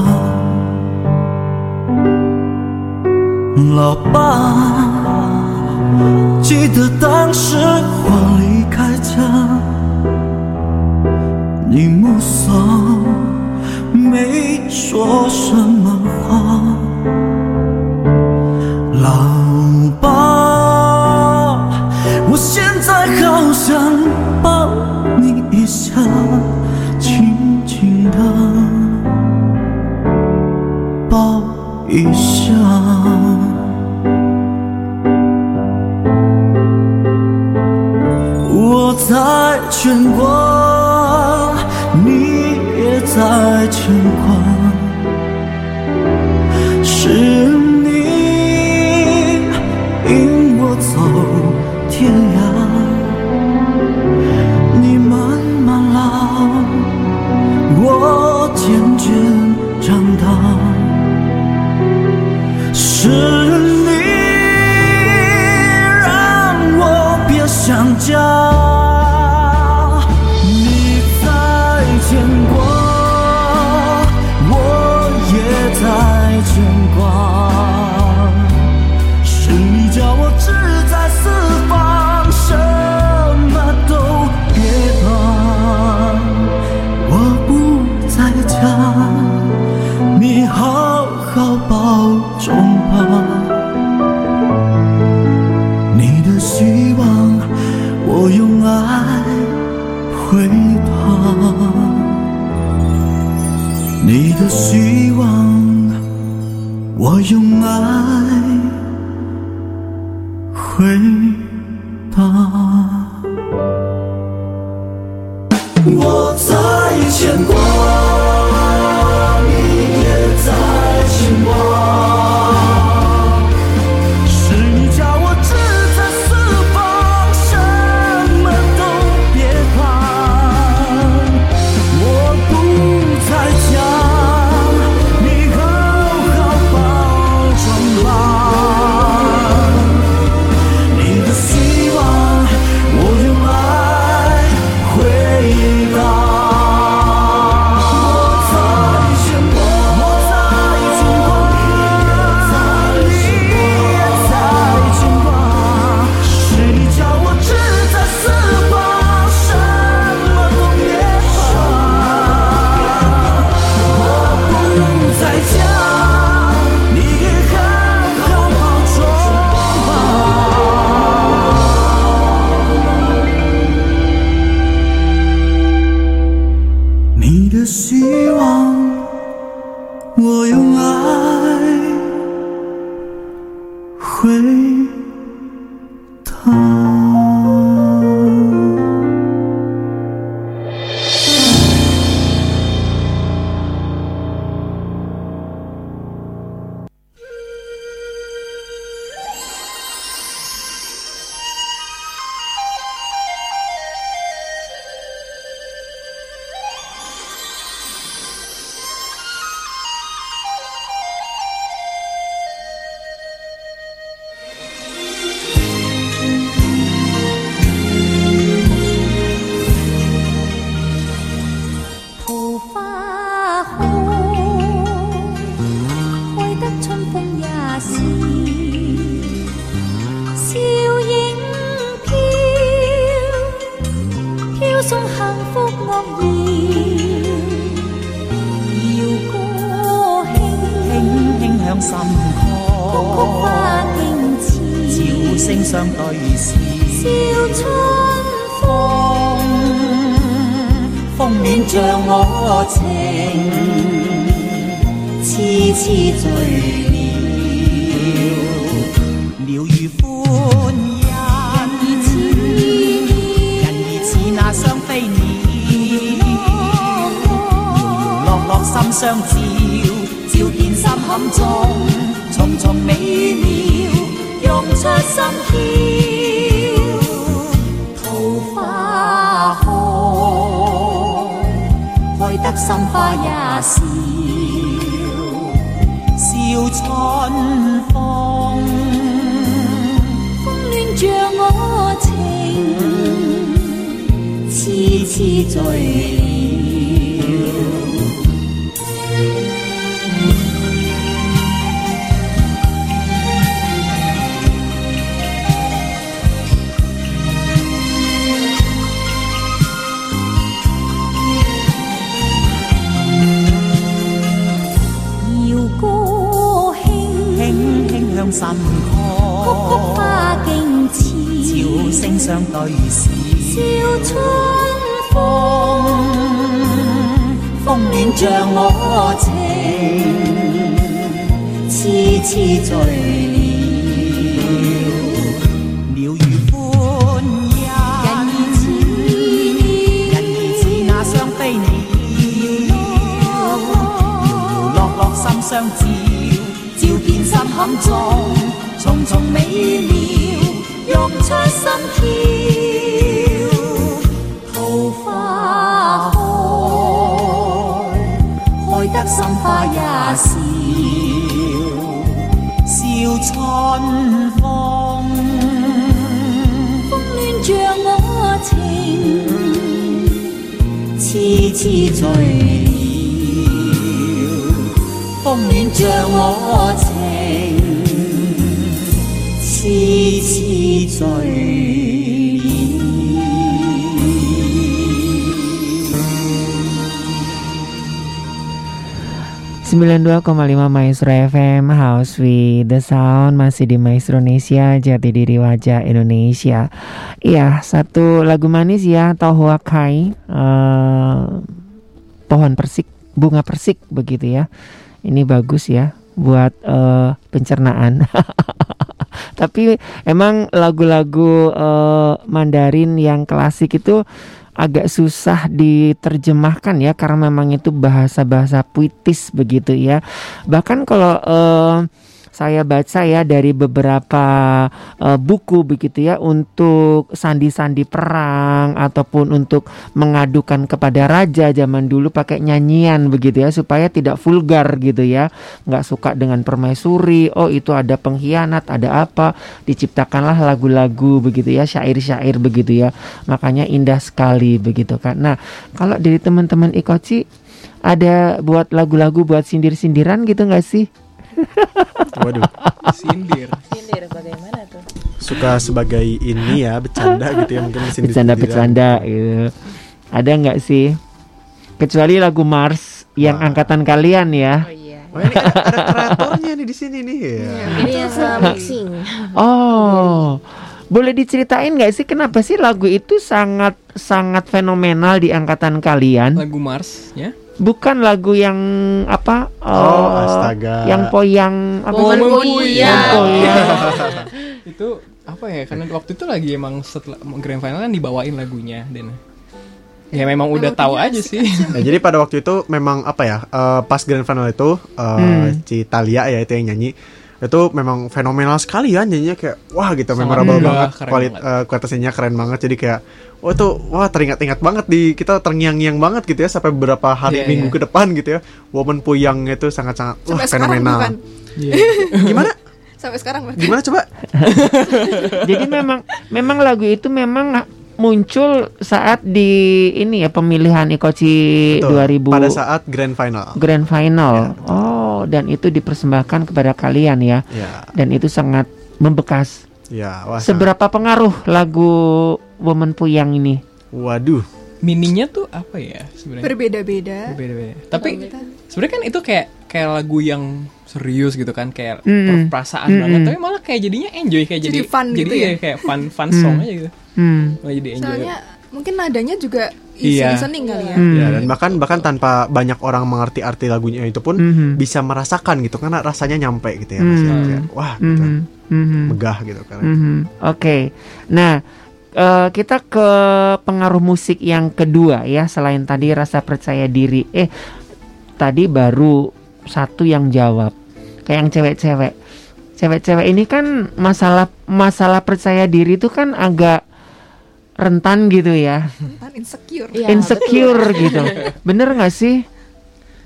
老爸记得当时我离开家你目送没说什么话。老我现在好想抱你一下。希望我用爱痴痴醉了，风暖着我情，痴痴醉。92,5 Maestro FM House with the Sound Masih di Maestro Indonesia Jati diri wajah Indonesia. Iya satu lagu manis ya Tohua Kai eh, Pohon persik Bunga persik begitu ya. Ini bagus ya Buat eh, pencernaan. Tapi emang lagu-lagu eh, Mandarin yang klasik itu agak susah diterjemahkan ya karena memang itu bahasa-bahasa puitis begitu ya. Bahkan kalau eh, saya baca ya dari beberapa eh, buku begitu ya untuk sandi-sandi perang ataupun untuk mengadukan kepada raja zaman dulu pakai nyanyian begitu ya supaya tidak vulgar gitu ya. Nggak suka dengan permaisuri oh itu ada pengkhianat ada apa? Diciptakanlah lagu-lagu begitu ya syair-syair begitu ya. Makanya indah sekali begitu kan. Nah kalau dari teman-teman Ikoci ada buat lagu-lagu buat sindir-sindiran gitu nggak sih Waduh, Sindir. Sindir bagaimana tuh? suka sebagai ini ya bercanda gitu ya mungkin mesin bercanda-bercanda gitu ada nggak sih kecuali lagu Mars yang Wah. angkatan kalian ya Oh iya. Oh ini ada, ada kreatornya nih di sini nih ya. Ini yang sama mixing. Oh, boleh diceritain nggak sih kenapa sih lagu itu sangat sangat fenomenal di angkatan kalian? Lagu Mars ya. Bukan lagu yang apa? Oh, eh, astaga. Yang poyang apa? Momen sih? Poyang. Poyang. itu apa ya karena waktu itu lagi emang setelah grand final kan dibawain lagunya dan ya memang udah tahu aja sih Nah, jadi pada waktu itu memang apa ya eh, pas grand final itu eh, Hmm. si Talia ya itu yang nyanyi itu memang fenomenal sekali ya nyanyinya kayak wah gitu Sangat memorable megah, banget kualit banget. eh, kualitasnya keren banget jadi kayak wah tuh wah teringat-ingat banget di kita terngiang-ngiang banget gitu ya sampai beberapa hari Iya, minggu iya. ke depan gitu ya Woman Puyang itu sangat-sangat wah fenomenal bukan? Iya. gimana Sampai sekarang bahkan. gimana coba Jadi memang memang lagu itu memang muncul saat di ini ya pemilihan Ikoci Betul, 2000 pada saat grand final Grand Final. oh, dan itu dipersembahkan kepada kalian ya. ya Dan itu sangat membekas. ya wah sangat- Seberapa pengaruh lagu Woman Puyang ini? waduh mininya tuh apa ya sebenarnya Berbeda-beda. beda-beda tapi sebenarnya kan itu kayak kayak lagu yang serius gitu kan kayak Mm-mm. perasaan Mm-mm. banget tapi malah kayak jadinya enjoy kayak jadi Jadi fun jadi gitu ya? iya, kayak fun fun song aja gitu Hmm. malah jadi enjoy Soalnya mungkin nadanya juga easy Iya. listening kali ya. Hmm. Ya, dan bahkan bahkan tanpa banyak orang mengerti arti lagunya itu pun Mhm. bisa merasakan gitu karena rasanya nyampe gitu ya ya. Hmm. Kayak, wah gitu Mhm. Mhm. megah gitu kan Mhm. Oke, nah eh, kita ke pengaruh musik yang kedua ya selain tadi rasa percaya diri. Eh, tadi baru satu yang jawab, kayak yang cewek-cewek. Cewek-cewek ini kan masalah masalah percaya diri itu kan agak rentan gitu ya, Kan insecure. Iya, insecure betul. gitu. Bener nggak sih?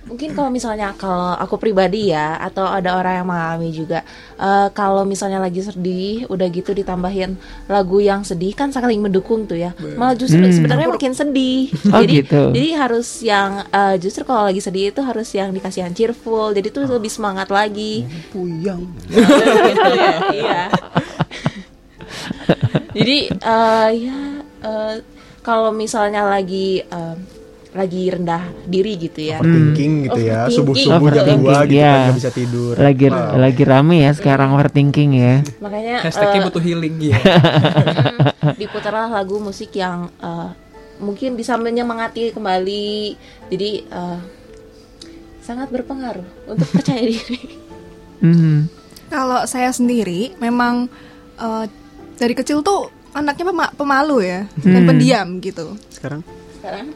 Mungkin kalau misalnya kalau aku pribadi ya atau ada orang yang mengalami juga eh, kalau misalnya lagi sedih udah gitu ditambahin lagu yang sedih kan saling mendukung tuh ya malah justru Hmm. sebenarnya makin sedih Oh, jadi gitu. jadi harus yang eh, justru kalau lagi sedih itu harus yang dikasih yang cheerful jadi tuh lebih semangat lagi puyang Iya, iya. Jadi eh, ya eh, kalau misalnya lagi eh, lagi rendah diri gitu ya. overthinking gitu ya Overthinking. subuh subuh jam dua gitu ya. kan nggak bisa tidur Lagi Wah. lagi rame ya sekarang overthinking ya. Makanya hashtagnya eh, butuh healing gitu diputarlah lagu musik yang eh, mungkin bisa menyemangati kembali. Jadi eh, sangat berpengaruh untuk percaya diri. Mhm. Kalau saya sendiri memang eh, dari kecil tuh anaknya pema- pemalu ya dan Hmm. pendiam gitu. sekarang Sekarang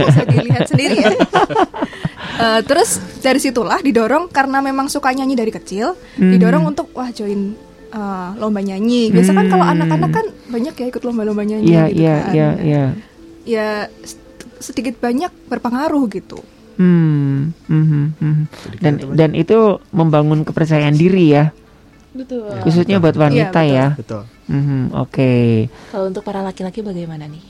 Bisa dilihat sendiri ya. Eh, terus dari situlah didorong karena memang suka nyanyi dari kecil, Hmm. didorong untuk wah join eh, lomba nyanyi. Biasa kan kalau Hmm. anak-anak kan banyak ya ikut lomba-lomba nyanyi Iya gitu iya kan. iya iya. Ya s- sedikit banyak berpengaruh gitu. Hmm, mhm, mhm. dan dan itu membangun kepercayaan diri ya, betul. khususnya buat wanita Iya, ya. betul Mhm, Oke, Kalau untuk para laki-laki bagaimana nih?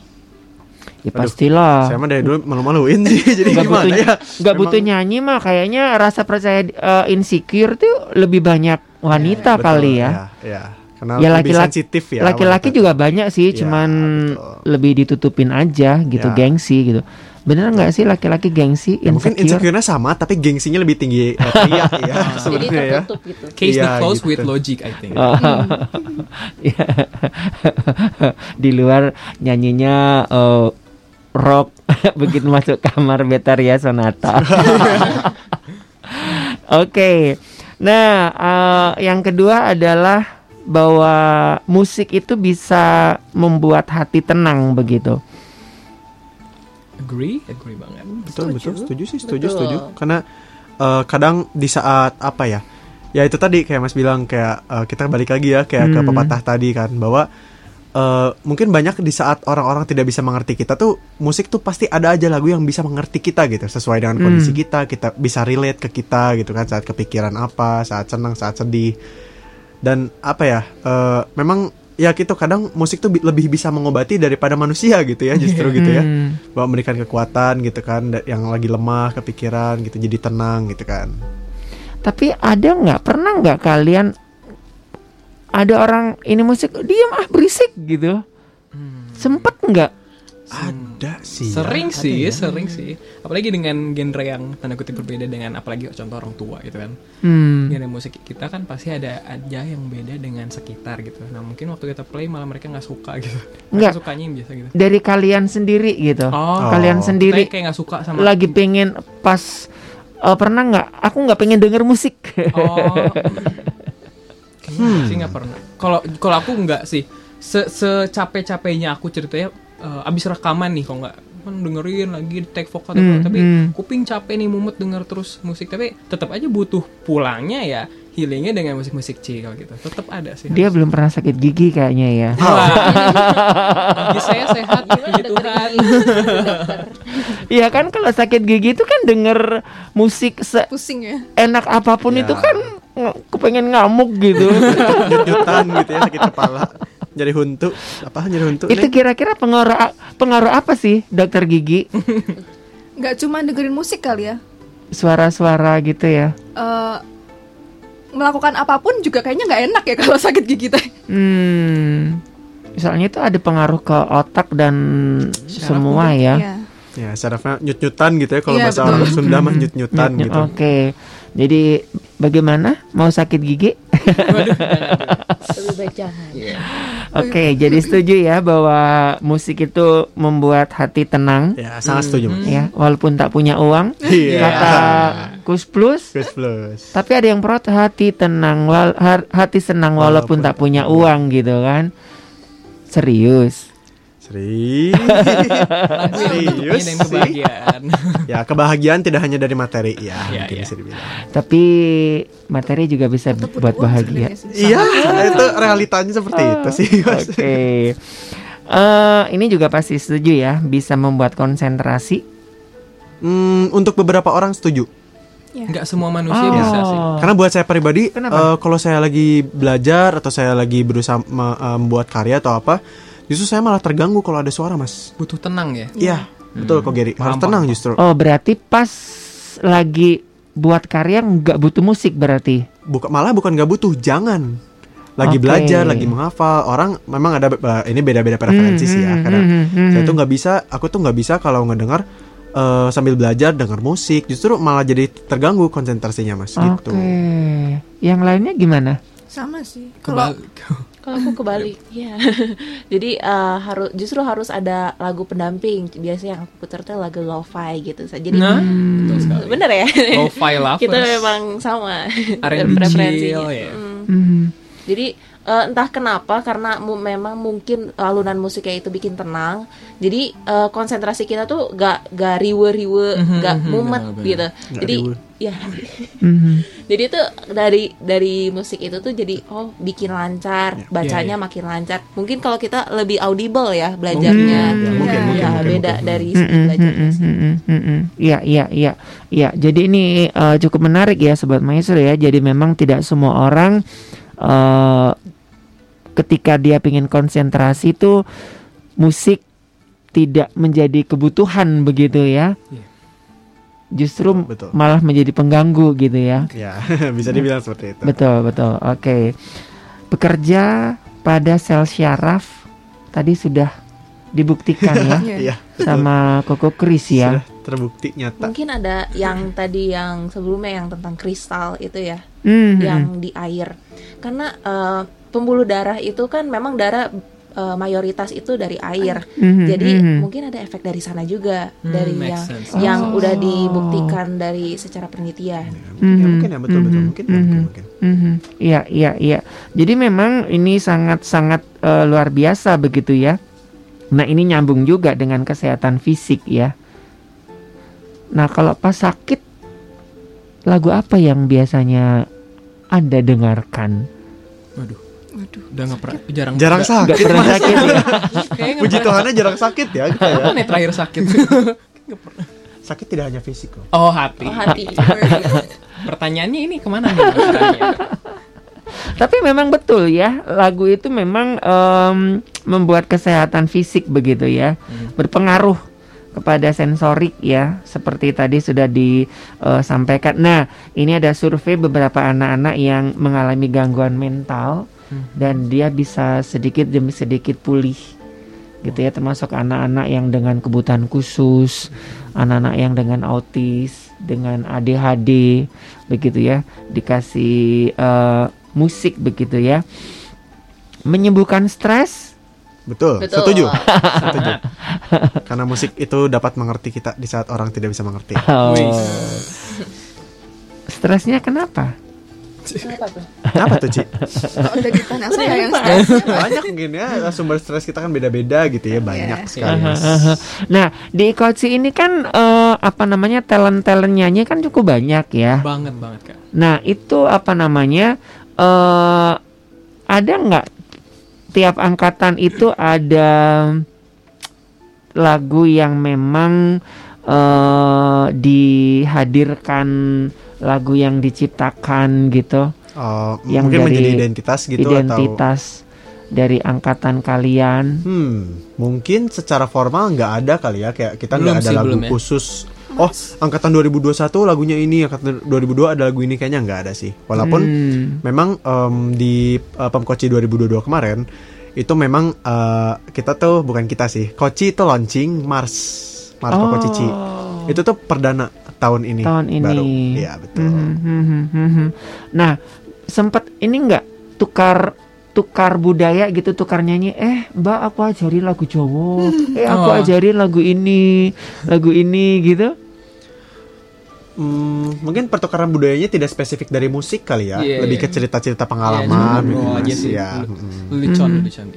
ya Aduh, pastilah. saya mah dari dulu malu-maluin sih jadi Gak gimana butuh, ya nggak butuh nyanyi mah kayaknya rasa percaya eh, insecure tuh lebih banyak wanita Betul, kali ya. ya, ya. karena Ya lebih laki-laki sensitif ya laki-laki juga banyak sih, Ya, cuman betul. lebih ditutupin aja gitu, Ya. gengsi gitu. Bener nggak sih laki-laki gengsi Ya, mungkin insecure? insecure-nya sama tapi gengsinya lebih tinggi eh, pria ya Jadi sebenarnya ya gitu. case Iya, the close gitu. with logic I think. Iya. Di luar nyanyinya eh, rock begitu masuk kamar Betaria Sonata. Oke. Nah, eh, yang kedua adalah bahwa musik itu bisa membuat hati tenang begitu. Agree agree banget betul betul setuju sih setuju Betul. setuju karena eh, kadang di saat apa ya ya itu tadi kayak mas bilang kayak eh, kita balik lagi ya kayak ke Hmm. pepatah tadi kan bahwa eh, mungkin banyak di saat orang-orang tidak bisa mengerti kita tuh musik tuh pasti ada aja lagu yang bisa mengerti kita gitu sesuai dengan kondisi Hmm. kita kita bisa relate ke kita gitu kan saat kepikiran apa saat senang saat sedih dan apa ya eh, memang ya gitu kadang musik tuh bi- lebih bisa mengobati daripada manusia gitu ya justru gitu ya Hmm. bahwa memberikan kekuatan gitu kan yang lagi lemah kepikiran gitu jadi tenang gitu kan Tapi ada nggak pernah nggak kalian ada orang ini musik diam ah berisik gitu? Sempet nggak? Ada sih. ya, Sering ada sih, ya. sering sih. Apalagi dengan genre yang tanda kutip berbeda dengan apalagi contoh orang tua gitu kan. Hmm. Genre musik kita kan pasti ada aja yang beda dengan sekitar gitu. Nah mungkin waktu kita play malah mereka nggak suka gitu. Nggak. sukanya yang biasa gitu. Dari kalian sendiri gitu. Oh, Kalian sendiri Kita kayak nggak suka sama lagi pengen pas eh, pernah nggak? Aku nggak pengen denger musik. Oh. Kayaknya sih nggak pernah. Kalau kalau aku nggak sih. Se secapek-capeknya aku ceritanya eh, abis rekaman nih kalau nggak kan dengerin lagi take vokal Hmm, tapi hmm. kuping capek nih mumet denger terus musik tapi tetap aja butuh pulangnya ya healingnya dengan musik-musik chill gitu tetap ada sih Dia belum pernah sakit gigi kayaknya ya. Wah, gigi saya sehat puji Tuhan Iya kan kalau sakit gigi itu kan denger musik Pusing ya. seenak apa pun Ya. itu kan nge- kepengen ngamuk gitu. Gitu ya sakit kepala. Jadi huntu. Apa jadi huntu? itu kira-kira pengaruh pengaruh apa sih dokter gigi? Nggak cuma dengerin musik kali ya. Suara-suara gitu ya. Eh, melakukan apa pun juga kayaknya nggak enak ya kalau sakit gigi teh. Hmm. Misalnya itu ada pengaruh ke otak dan semua ya. Iya. Ya, sarafnya nyut-nyutan gitu ya kalau Iya, bahasa betul. orang Sunda mah nyut-nyutan Nyut-nyut. gitu. Oke. Jadi bagaimana? Mau sakit gigi? Lebih baik jangan. Oke, jadi setuju ya bahwa musik itu membuat hati tenang Ya, sangat setuju, Mas. ya, walaupun tak punya uang. Iya. Kata Kus Plus, Plus plus. tapi ada yang protes hati tenang, wal- hati senang walaupun, tak punya uang gitu kan. Serius. Serius. Serius sih. kebahagiaan Ya, kebahagiaan tidak hanya dari materi ya, mungkin iya. bisa dibilang. Tapi materi juga bisa buat bahagia. Iya, itu realitanya seperti itu sih, Mas. Oke. Eh, ini juga pasti setuju ya, bisa membuat konsentrasi. Hmm, untuk beberapa orang setuju. nggak semua manusia Oh. bisa sih Karena buat saya pribadi, Kenapa? eh, kalau saya lagi belajar atau saya lagi berusaha eh, membuat karya atau apa, justru saya malah terganggu kalau ada suara, Mas. butuh tenang ya Iya, betul kok Gary. Harus tenang paham. justru. Oh, berarti pas lagi buat karya nggak butuh musik berarti. Buka, malah bukan nggak butuh, jangan. Lagi Oke. belajar, lagi menghafal. Orang memang ada ini beda-beda preferensi sih ya. Hmm, hmm, hmm, saya hmm. tuh nggak bisa, aku tuh nggak bisa kalau ngedengar eh, sambil belajar denger musik, justru malah jadi terganggu konsentrasinya, Mas. Gitu. Oke. Yang lainnya gimana? Sama sih. Kalau Kalau aku kebalik, ya. Jadi eh, harus justru harus ada lagu pendamping. Biasanya yang aku putar tuh lagu lo-fi gitu. Jadi nah betul sekali bener ya. Lo-fi lovers. Kita memang sama R&B preferensinya. chill, ya. Hmm. Hmm. Jadi eh, entah kenapa karena mu- memang mungkin alunan musiknya itu bikin tenang. Jadi eh, konsentrasi kita tuh gak gak riwe-riwe, Mhm, gak mhm, mumet benar-benar. gitu. Nggak Jadi riwe. Ya. Mhm. Jadi itu dari dari musik itu tuh jadi oh bikin lancar, bacanya Iya, iya. makin lancar. Mungkin kalau kita lebih audible ya belajarnya. Mungkin, ya, mungkin, Ya, mungkin, mungkin, beda mungkin. dari belajarnya. mm-mm, mm-mm. Iya, iya, iya. Iya, jadi ini eh, cukup menarik ya sobat maestro ya. Jadi memang tidak semua orang eh ketika dia ingin konsentrasi itu musik tidak menjadi kebutuhan begitu ya. Iya. Justru Betul. malah menjadi pengganggu gitu ya. Ya, bisa dibilang seperti itu. Betul, betul. Oke. Bekerja pada sel syaraf tadi sudah dibuktikan ya Iya, sama Koko Kris ya. sudah terbukti nyata. Mungkin ada yang tadi yang sebelumnya yang tentang kristal itu ya, Hmm, yang di air. Karena eh, pembuluh darah itu kan memang darah eh, mayoritas itu dari air. mhm, Jadi mhm. mungkin ada efek dari sana juga Hmm, dari yang sense. yang Oh. udah dibuktikan dari secara penelitian. Ya, Mhm, mungkin ya betul betul mhm, mungkin ya, mungkin mhm. mungkin. Mhm. Iya, iya, iya. Jadi memang ini sangat-sangat eh, luar biasa begitu ya. Nah, ini nyambung juga dengan kesehatan fisik ya. Nah, kalau pas sakit lagu apa yang biasanya Anda dengarkan? Waduh, Waduh. udah nggak pernah jarang Jarang sakit. Nggak pernah sakit ya? Puji Tuhannya jarang sakit ya kita ya. Kapan ya terakhir sakit Sakit tidak hanya fisik loh. oh hati Oh hati. pertanyaannya ini ke mana nih? Tapi memang betul ya, lagu itu memang em, membuat kesehatan fisik begitu ya, berpengaruh kepada sensorik ya, seperti tadi sudah disampaikan. Nah, ini ada survei beberapa anak-anak yang mengalami gangguan mental dan dia bisa sedikit demi sedikit pulih gitu ya termasuk anak-anak yang dengan kebutuhan khusus, anak-anak yang dengan autis, dengan ADHD begitu ya, dikasih eh, musik begitu ya. Menyembuhkan stres Betul, Betul. setuju. setuju. Karena musik itu dapat mengerti kita di saat orang tidak bisa mengerti. Oh. Wih. Stresnya kenapa? Kenapa tuh? Apa tuh, Ci? Kok udah ditanya saya yang stres Banyak mungkin ya sumber stres kita kan beda-beda gitu ya, banyak Iya. sekali. Mas. Nah, di Ikoci ini kan eh, apa namanya talent-talent nyanyi kan cukup banyak ya. Banget banget kak. Nah, itu apa namanya? eh ada nggak tiap angkatan itu ada lagu yang memang eh dihadirkan lagu yang diciptakan gitu, Oh, Yang mungkin dari menjadi identitas gitu atau identitas dari angkatan kalian. Hmm, mungkin secara formal nggak ada kali ya kayak kita nggak ada sih, lagu belum ya. khusus. Oh, angkatan 2021 lagunya ini, angkatan 2002 ada lagu ini kayaknya nggak ada sih. Walaupun Hmm. memang em, di uh, Pemkoci 2022 kemarin itu memang eh, kita tuh bukan kita sih. Koci itu launching Mars. Mars Oh. Pemkoci Ci. Itu tuh perdana tahun ini. tahun ini. Baru. Iya, betul. Mhm, mhm, mhm. Nah, sempat ini nggak tukar tukar budaya gitu, tukar nyanyi. Eh, Mbak, aku ajarin lagu Jawa. Eh, aku Oh. ajarin lagu ini, lagu ini gitu. Hmm, mungkin pertukaran budayanya tidak spesifik dari musik kali ya, Iya, lebih iya. ke cerita-cerita Iya, pengalaman cuma gitu, ya. Mm. Lelucon, lelucon.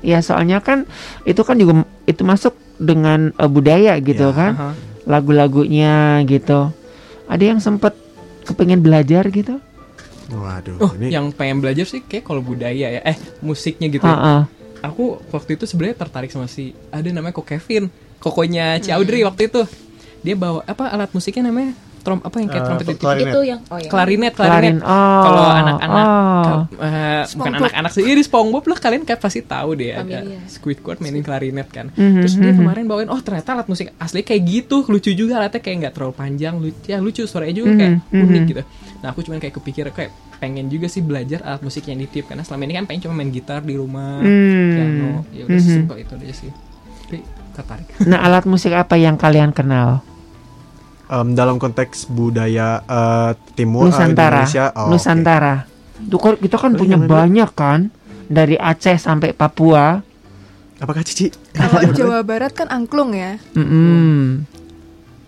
Ya, soalnya kan itu kan juga itu masuk dengan eh, budaya gitu Ya, kan, Aha. Lagu-lagunya gitu. Ada yang sempat kepengen belajar gitu? Waduh, Oh, ini yang pengen belajar sih kayak kalau budaya ya. Eh, musiknya gitu. ya. Heeh. Aku waktu itu sebenarnya tertarik sama si ada namanya Ko Kevin. Kokonya Ci Audrey waktu itu. Dia bawa apa alat musiknya namanya? Trom apa yang kayak Eh, trompet itu? klarinet. Itu yang oh ya. Klarinet, Klarin. klarinet. Oh. Kalau anak-anak oh. eh, bukan anak-anak sih, ini SpongeBob lah kalian kayak pasti tahu deh ada Familiar. Squidward mainin klarinet kan. Mhm, Terus dia mhm. kemarin bawain oh ternyata alat musik asli kayak gitu, lucu juga alatnya kayak nggak terlalu panjang, lucu ya lucu suaranya juga kayak Mhm, mhm. unik gitu. Nah, aku cuman kayak kepikir kayak pengen juga sih belajar alat musik yang ditiup karena selama ini kan pengen cuma main gitar di rumah, Hmm. piano, ya udah Mhm. simpel itu aja sih. Tapi tertarik. Nah, alat musik apa yang kalian kenal? Em, dalam konteks budaya eh, timur eh, Nusantara. Indonesia. Oh. Nusantara. Tuh kan kita kan Oh, punya iya, banyak kan dari Aceh sampai Papua. Apakah Cici? Kalau Jawa Barat kan angklung ya. Mm-mm.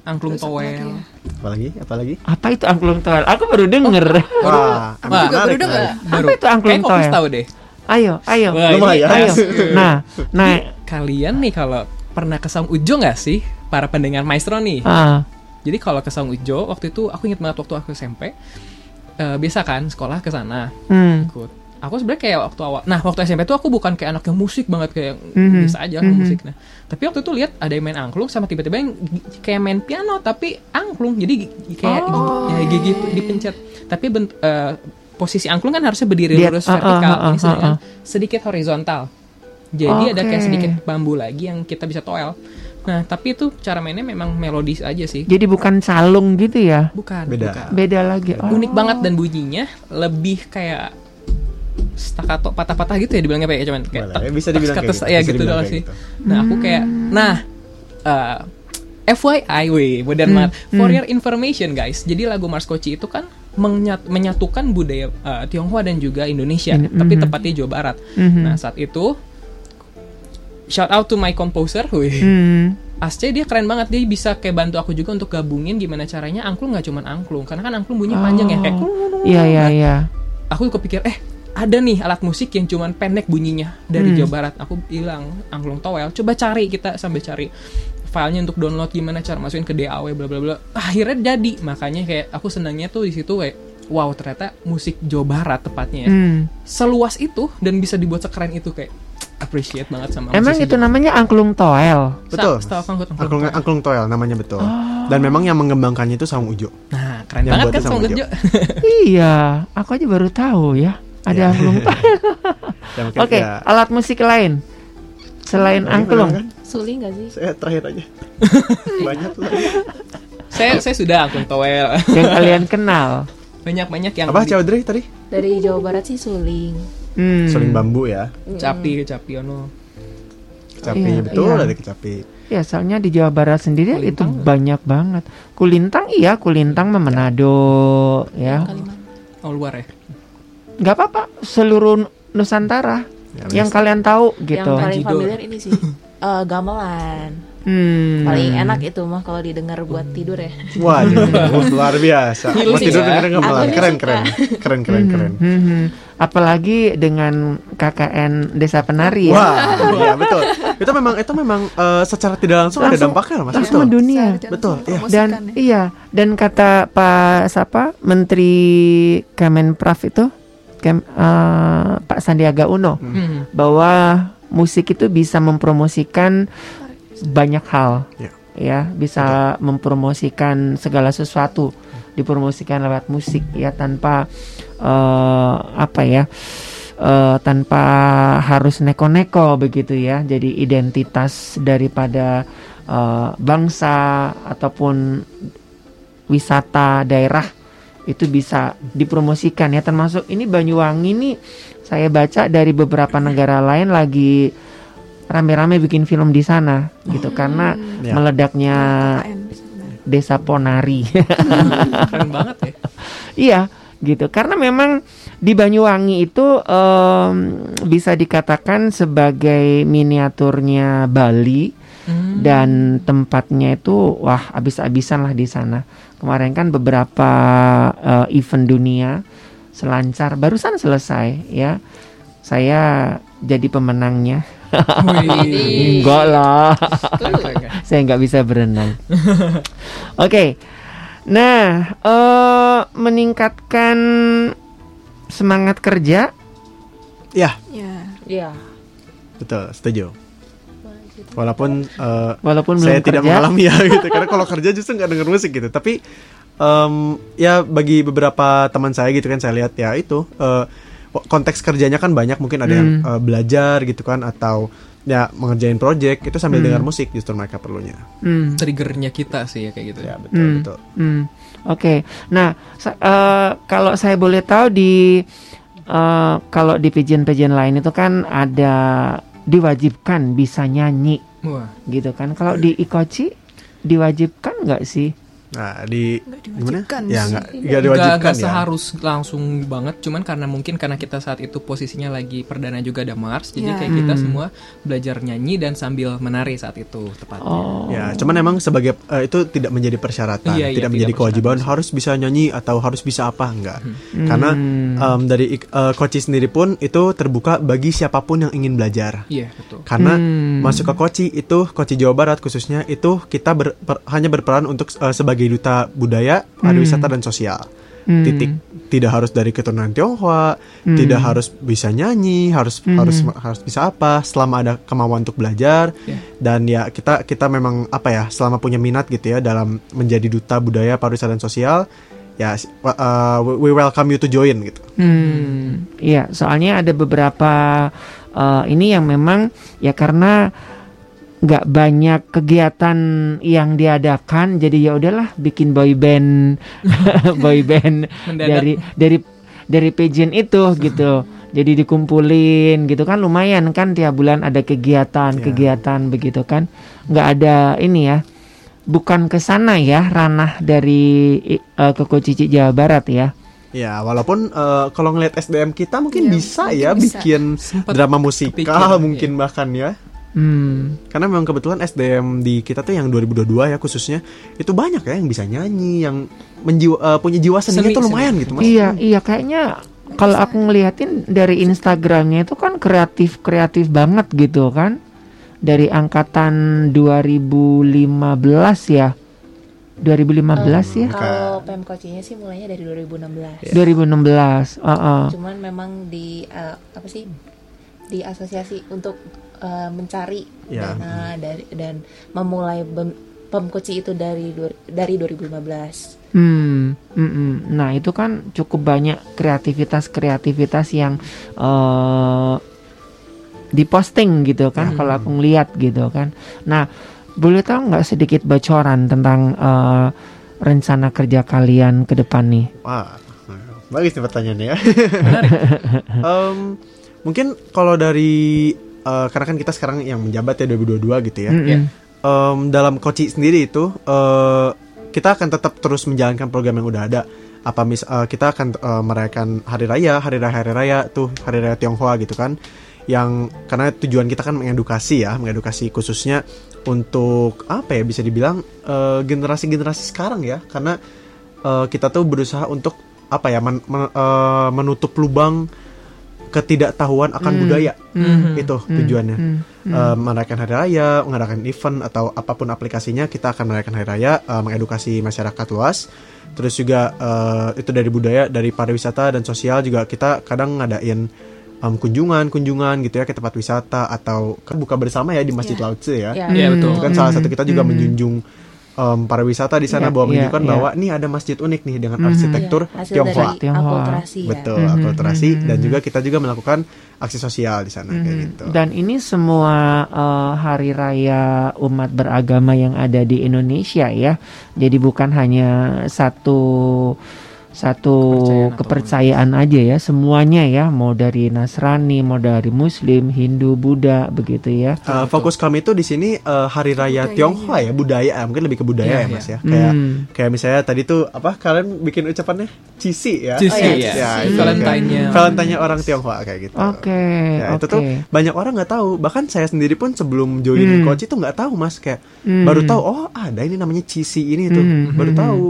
Angklung Terus apa lagi towel. ya? Apalagi? Apalagi? Apa itu angklung toel? Aku baru denger. Wah, Wah, emang juga baru. Baru. Apa itu angklung Kayak toel? tahu deh. ayo, ayo. Wah, ini- Lumayan. Ayo. Nah, nah, Kalian nih kalau pernah ke Ujo nggak sih para pendengar maestro nih? ah, Jadi kalau ke Saung Ujo waktu itu aku inget banget waktu aku SMP eh, biasa kan sekolah ke sana hmm, ikut. Aku sebenarnya kayak waktu awal. Nah waktu SMP tuh aku bukan kayak anak yang musik banget kayak Mhm. biasa aja Mhm. musik. Nah tapi waktu itu lihat ada yang main angklung sama tiba-tiba yang kayak main piano tapi angklung. Jadi kayak Oh. ya gigi gitu, dipencet. Tapi bent- eh, posisi angklung kan harusnya berdiri lurus ah, vertikal. ah, Ini ah, sedangkan ah. sedikit horizontal. Jadi ada kayak sedikit bambu lagi yang kita bisa toel. Nah tapi itu cara mainnya memang melodis aja sih. jadi bukan calung gitu ya? Bukan. Beda. bukan. Beda lagi. Oh. Unik banget dan bunyinya lebih kayak staccato patah-patah gitu ya dibilangnya kayak cuman kayak Boleh, tek- bisa dibilang kayak gitu, ya bisa gitu dibilang doang sih. gitu. Nah, aku kayak nah eh, FYI weh, modern Hmm, banget. For hmm. your information guys. Jadi lagu Mars Koci itu kan menyat- menyatukan budaya eh, Tionghoa dan juga Indonesia, In- tapi mhm. tepatnya Jawa Barat. Mhm. Nah, saat itu shout out to my composer, weh. Hmm. Asce dia keren banget dia bisa kayak bantu aku juga untuk gabungin gimana caranya angklung nggak cuman angklung karena kan angklung bunyi panjang ya kayak Iya, iya, iya. aku kepikir eh ada nih alat musik yang cuman pendek bunyinya dari Hmm. Jawa Barat aku bilang angklung towel coba cari kita sambil cari filenya untuk download gimana cara masukin ke DAW bla bla bla akhirnya jadi makanya kayak aku senangnya tuh di situ kayak wow ternyata musik Jawa Barat tepatnya ya Hmm. seluas itu dan bisa dibuat sekeren itu kayak appreciate banget sama Emang itu Jawa. namanya angklung toel. Betul. Setahu aku angklung, angklung Angklung, towel. angklung toel namanya betul. Dan memang yang mengembangkannya itu Saung Ujo. nah keren Yang banget kan sama Song Ujo. Ujo iya, aku aja baru tahu ya. Ada Iya. angklung toel. Ya, Oke, ya, alat musik lain selain angklung. kan, Suling gak sih? Saya terakhir aja. Banyak lah. saya saya sudah angklung towel yang kalian kenal. Banyak banyak yang Apa di- Caudry tadi? Dari Jawa Barat sih suling. Hmm. Suling bambu ya. capi capi ono kecapi Iya, betul iya. ada kecapi Ya, soalnya di Jawa Barat sendiri itu Kulintang. banyak banget. Kulintang iya, Kulintang mah Manado ya. Kalimantan. Oh luar ya. nggak apa-apa, seluruh Nusantara Ya, yang kalian tahu Yang gitu. paling Jido. familiar ini sih eh, gamelan. Hmm. Paling enak itu mah kalau didengar buat tidur ya. Waduh, wah, luar biasa. Healing Mas tidur ya. dengerin gamelan. Aku nih Keren, keren, keren, keren, keren. Hmm, hmm. Apalagi dengan KKN Desa Penari ya. Wah, iya betul. Itu memang itu memang eh, secara tidak langsung, ada Langsung- dampaknya loh, Mas. langsung Betul. Bisa Betul, iya. Dan ya. iya, dan kata Pak siapa Menteri Kemenprov itu Kem- eh, Pak Sandiaga Uno Hmm. bahwa musik itu bisa mempromosikan banyak hal. Ya. Ya, bisa mempromosikan segala sesuatu, dipromosikan lewat musik ya tanpa eh, apa ya? eh, tanpa harus neko-neko begitu ya. Jadi identitas daripada eh, bangsa ataupun wisata daerah itu bisa dipromosikan ya termasuk ini Banyuwangi nih saya baca dari beberapa negara lain lagi rame-rame bikin film di sana gitu karena Ya. meledaknya. Desa Ponari. Keren banget ya. iya, gitu. Karena memang di Banyuwangi itu em, bisa dikatakan sebagai miniaturnya Bali Hmm. dan tempatnya itu wah abis-abisan lah di sana. Kemarin kan beberapa eh, event dunia selancar barusan selesai ya. Saya jadi pemenangnya. Wih. Enggak lah. Keren. saya nggak bisa berenang. Oke, nah eh meningkatkan semangat kerja, Ya, Ya. Iya. betul, setuju. Walaupun eh, walaupun saya tidak kerja. mengalami ya gitu karena kalau kerja justru nggak denger musik gitu tapi em, ya bagi beberapa teman saya gitu kan saya lihat ya itu eh, konteks kerjanya kan banyak mungkin ada yang Hmm. eh, belajar gitu kan atau ya mengerjain project itu sambil Hmm. dengar musik justru mereka perlunya Hmm, Triggernya kita sih ya kayak gitu. ya betul Hmm. betul hmm. Oke, nah sa- eh, kalau saya boleh tahu di eh, kalau di pigeon-pigeon lain itu kan ada diwajibkan bisa nyanyi Wah. gitu kan. Kalau di Ikochi diwajibkan nggak sih? Nah di gimana diwajibkan ya sih. nggak nggak Nggak, diwajibkan nggak ya seharus langsung banget, cuman karena mungkin karena kita saat itu posisinya lagi perdana juga ada Mars, jadi Ya. kayak kita Hmm. semua belajar nyanyi dan sambil menari saat itu tepatnya. Oh, Ya, cuman emang sebagai eh, itu tidak menjadi persyaratan, Iya, iya, tidak tidak menjadi kewajiban persyaratan. harus bisa nyanyi atau harus bisa apa enggak. Hmm. Karena em, dari ik- eh, Koci sendiri pun itu terbuka bagi siapa pun yang ingin belajar. Iya betul. Karena Hmm. masuk ke Koci itu Koci Jawa Barat khususnya itu kita ber- per- hanya berperan untuk eh, sebagai duta budaya, pariwisata dan sosial. Hmm. Titik. Tidak harus dari keturunan Tionghoa, Hmm. tidak harus bisa nyanyi, harus Hmm. harus harus bisa apa, selama ada kemauan untuk belajar Iya. dan ya kita kita memang apa ya, selama punya minat gitu ya dalam menjadi duta budaya, pariwisata dan sosial, ya uh, we we welcome you to join gitu. Hmm, iya, soalnya ada beberapa eh, ini yang memang ya karena nggak banyak kegiatan yang diadakan, jadi ya udahlah bikin boy band, boy band Mendadak. dari dari dari pageant itu gitu. Jadi dikumpulin gitu kan lumayan kan tiap bulan ada kegiatan Ya. kegiatan begitu kan. nggak ada ini ya. Bukan ke sana ya ranah dari eh, Koko Cici Jawa Barat ya. Ya, walaupun uh, kalau ngelihat SDM kita mungkin Iya, bisa mungkin ya bisa. bikin Sempet drama musikal mungkin bahkan ya. Hmm. Karena memang kebetulan SDM di kita tuh yang 2022 ya khususnya itu banyak ya yang bisa nyanyi, yang menjiwa, eh, punya jiwa seninya Seni, tuh seni. lumayan gitu mas. Iya, iya kayaknya kalau aku ngeliatin dari Instagramnya itu kan kreatif kreatif banget gitu kan. Dari angkatan 2015 ya. 2015 ya. Kalau Pemkocinya sih mulainya dari 2016. 2016. Heeh. Cuman memang di eh, apa sih di asosiasi untuk eh, mencari Ya. dana dari dan memulai Pemkoci itu dari dua- dari 2015. Hmm, mm-mm. nah itu kan cukup banyak kreativitas-kreativitas yang eh diposting gitu kan, kalau aku ngeliat gitu kan. Nah, boleh tahu nggak sedikit bocoran tentang eh, rencana kerja kalian ke depan nih? Wah, bagus nih pertanyaannya ya. Em, mungkin kalau dari eh, karena kan kita sekarang yang menjabat ya 2022 gitu ya. Mm-mm. Em, dalam Koci sendiri itu eh, kita akan tetap terus menjalankan program yang udah ada. Apa mis eh, kita akan eh, merayakan hari raya, hari raya hari raya tuh hari raya Tionghoa gitu kan. Yang karena tujuan kita kan mengedukasi ya, mengedukasi khususnya untuk apa ya bisa dibilang generasi-generasi sekarang ya. Karena eh, kita tuh berusaha untuk apa ya men- men- eh, menutup lubang ketidaktahuan akan budaya. Itu tujuannya. Eh, merayakan hari raya mengadakan event atau apa pun aplikasinya kita akan merayakan hari raya eh, mengedukasi masyarakat luas. Terus juga eh, itu dari budaya dari pariwisata dan sosial juga kita kadang ngadain em, kunjungan kunjungan gitu ya ke tempat wisata atau kan buka bersama ya di masjid. Lao Tse ya Ya. Iya, betul. itu kan salah satu kita juga menjunjung em, pariwisata di Iya, sana bahwa iya, menunjukkan iya. bahwa nih ada masjid unik nih dengan Mhm. arsitektur Iya, hasil Tionghoa dari Tionghoa. akulturasi ya. betul Mhm, akulturasi mhm, dan mhm. juga kita juga melakukan aksi sosial di sana kayak Mhm. gitu Dan ini semua eh, hari raya umat beragama yang ada di Indonesia ya. Jadi bukan hanya satu satu Kepercayaan kepercayaan aja ya, semuanya ya, mau dari Nasrani, mau dari Muslim, Hindu, Buddha begitu ya. Uh, fokus kami itu di sini uh, hari raya Budayanya. Tionghoa ya budaya eh, mungkin lebih ke budaya Iya, ya mas iya. ya kayak Hmm. kayak misalnya tadi tuh apa kalian bikin ucapannya cisi ya Cisi, Oh, iya, ya. ya Cisi. itu Valentine-nya. orang Tionghoa kayak gitu Oke, ya itu oke. tuh banyak orang nggak tahu bahkan saya sendiri pun sebelum join Hmm. coach itu nggak tahu mas kayak Hmm. baru tahu oh ada ini namanya cisi ini tuh Hmm, baru hmm, tahu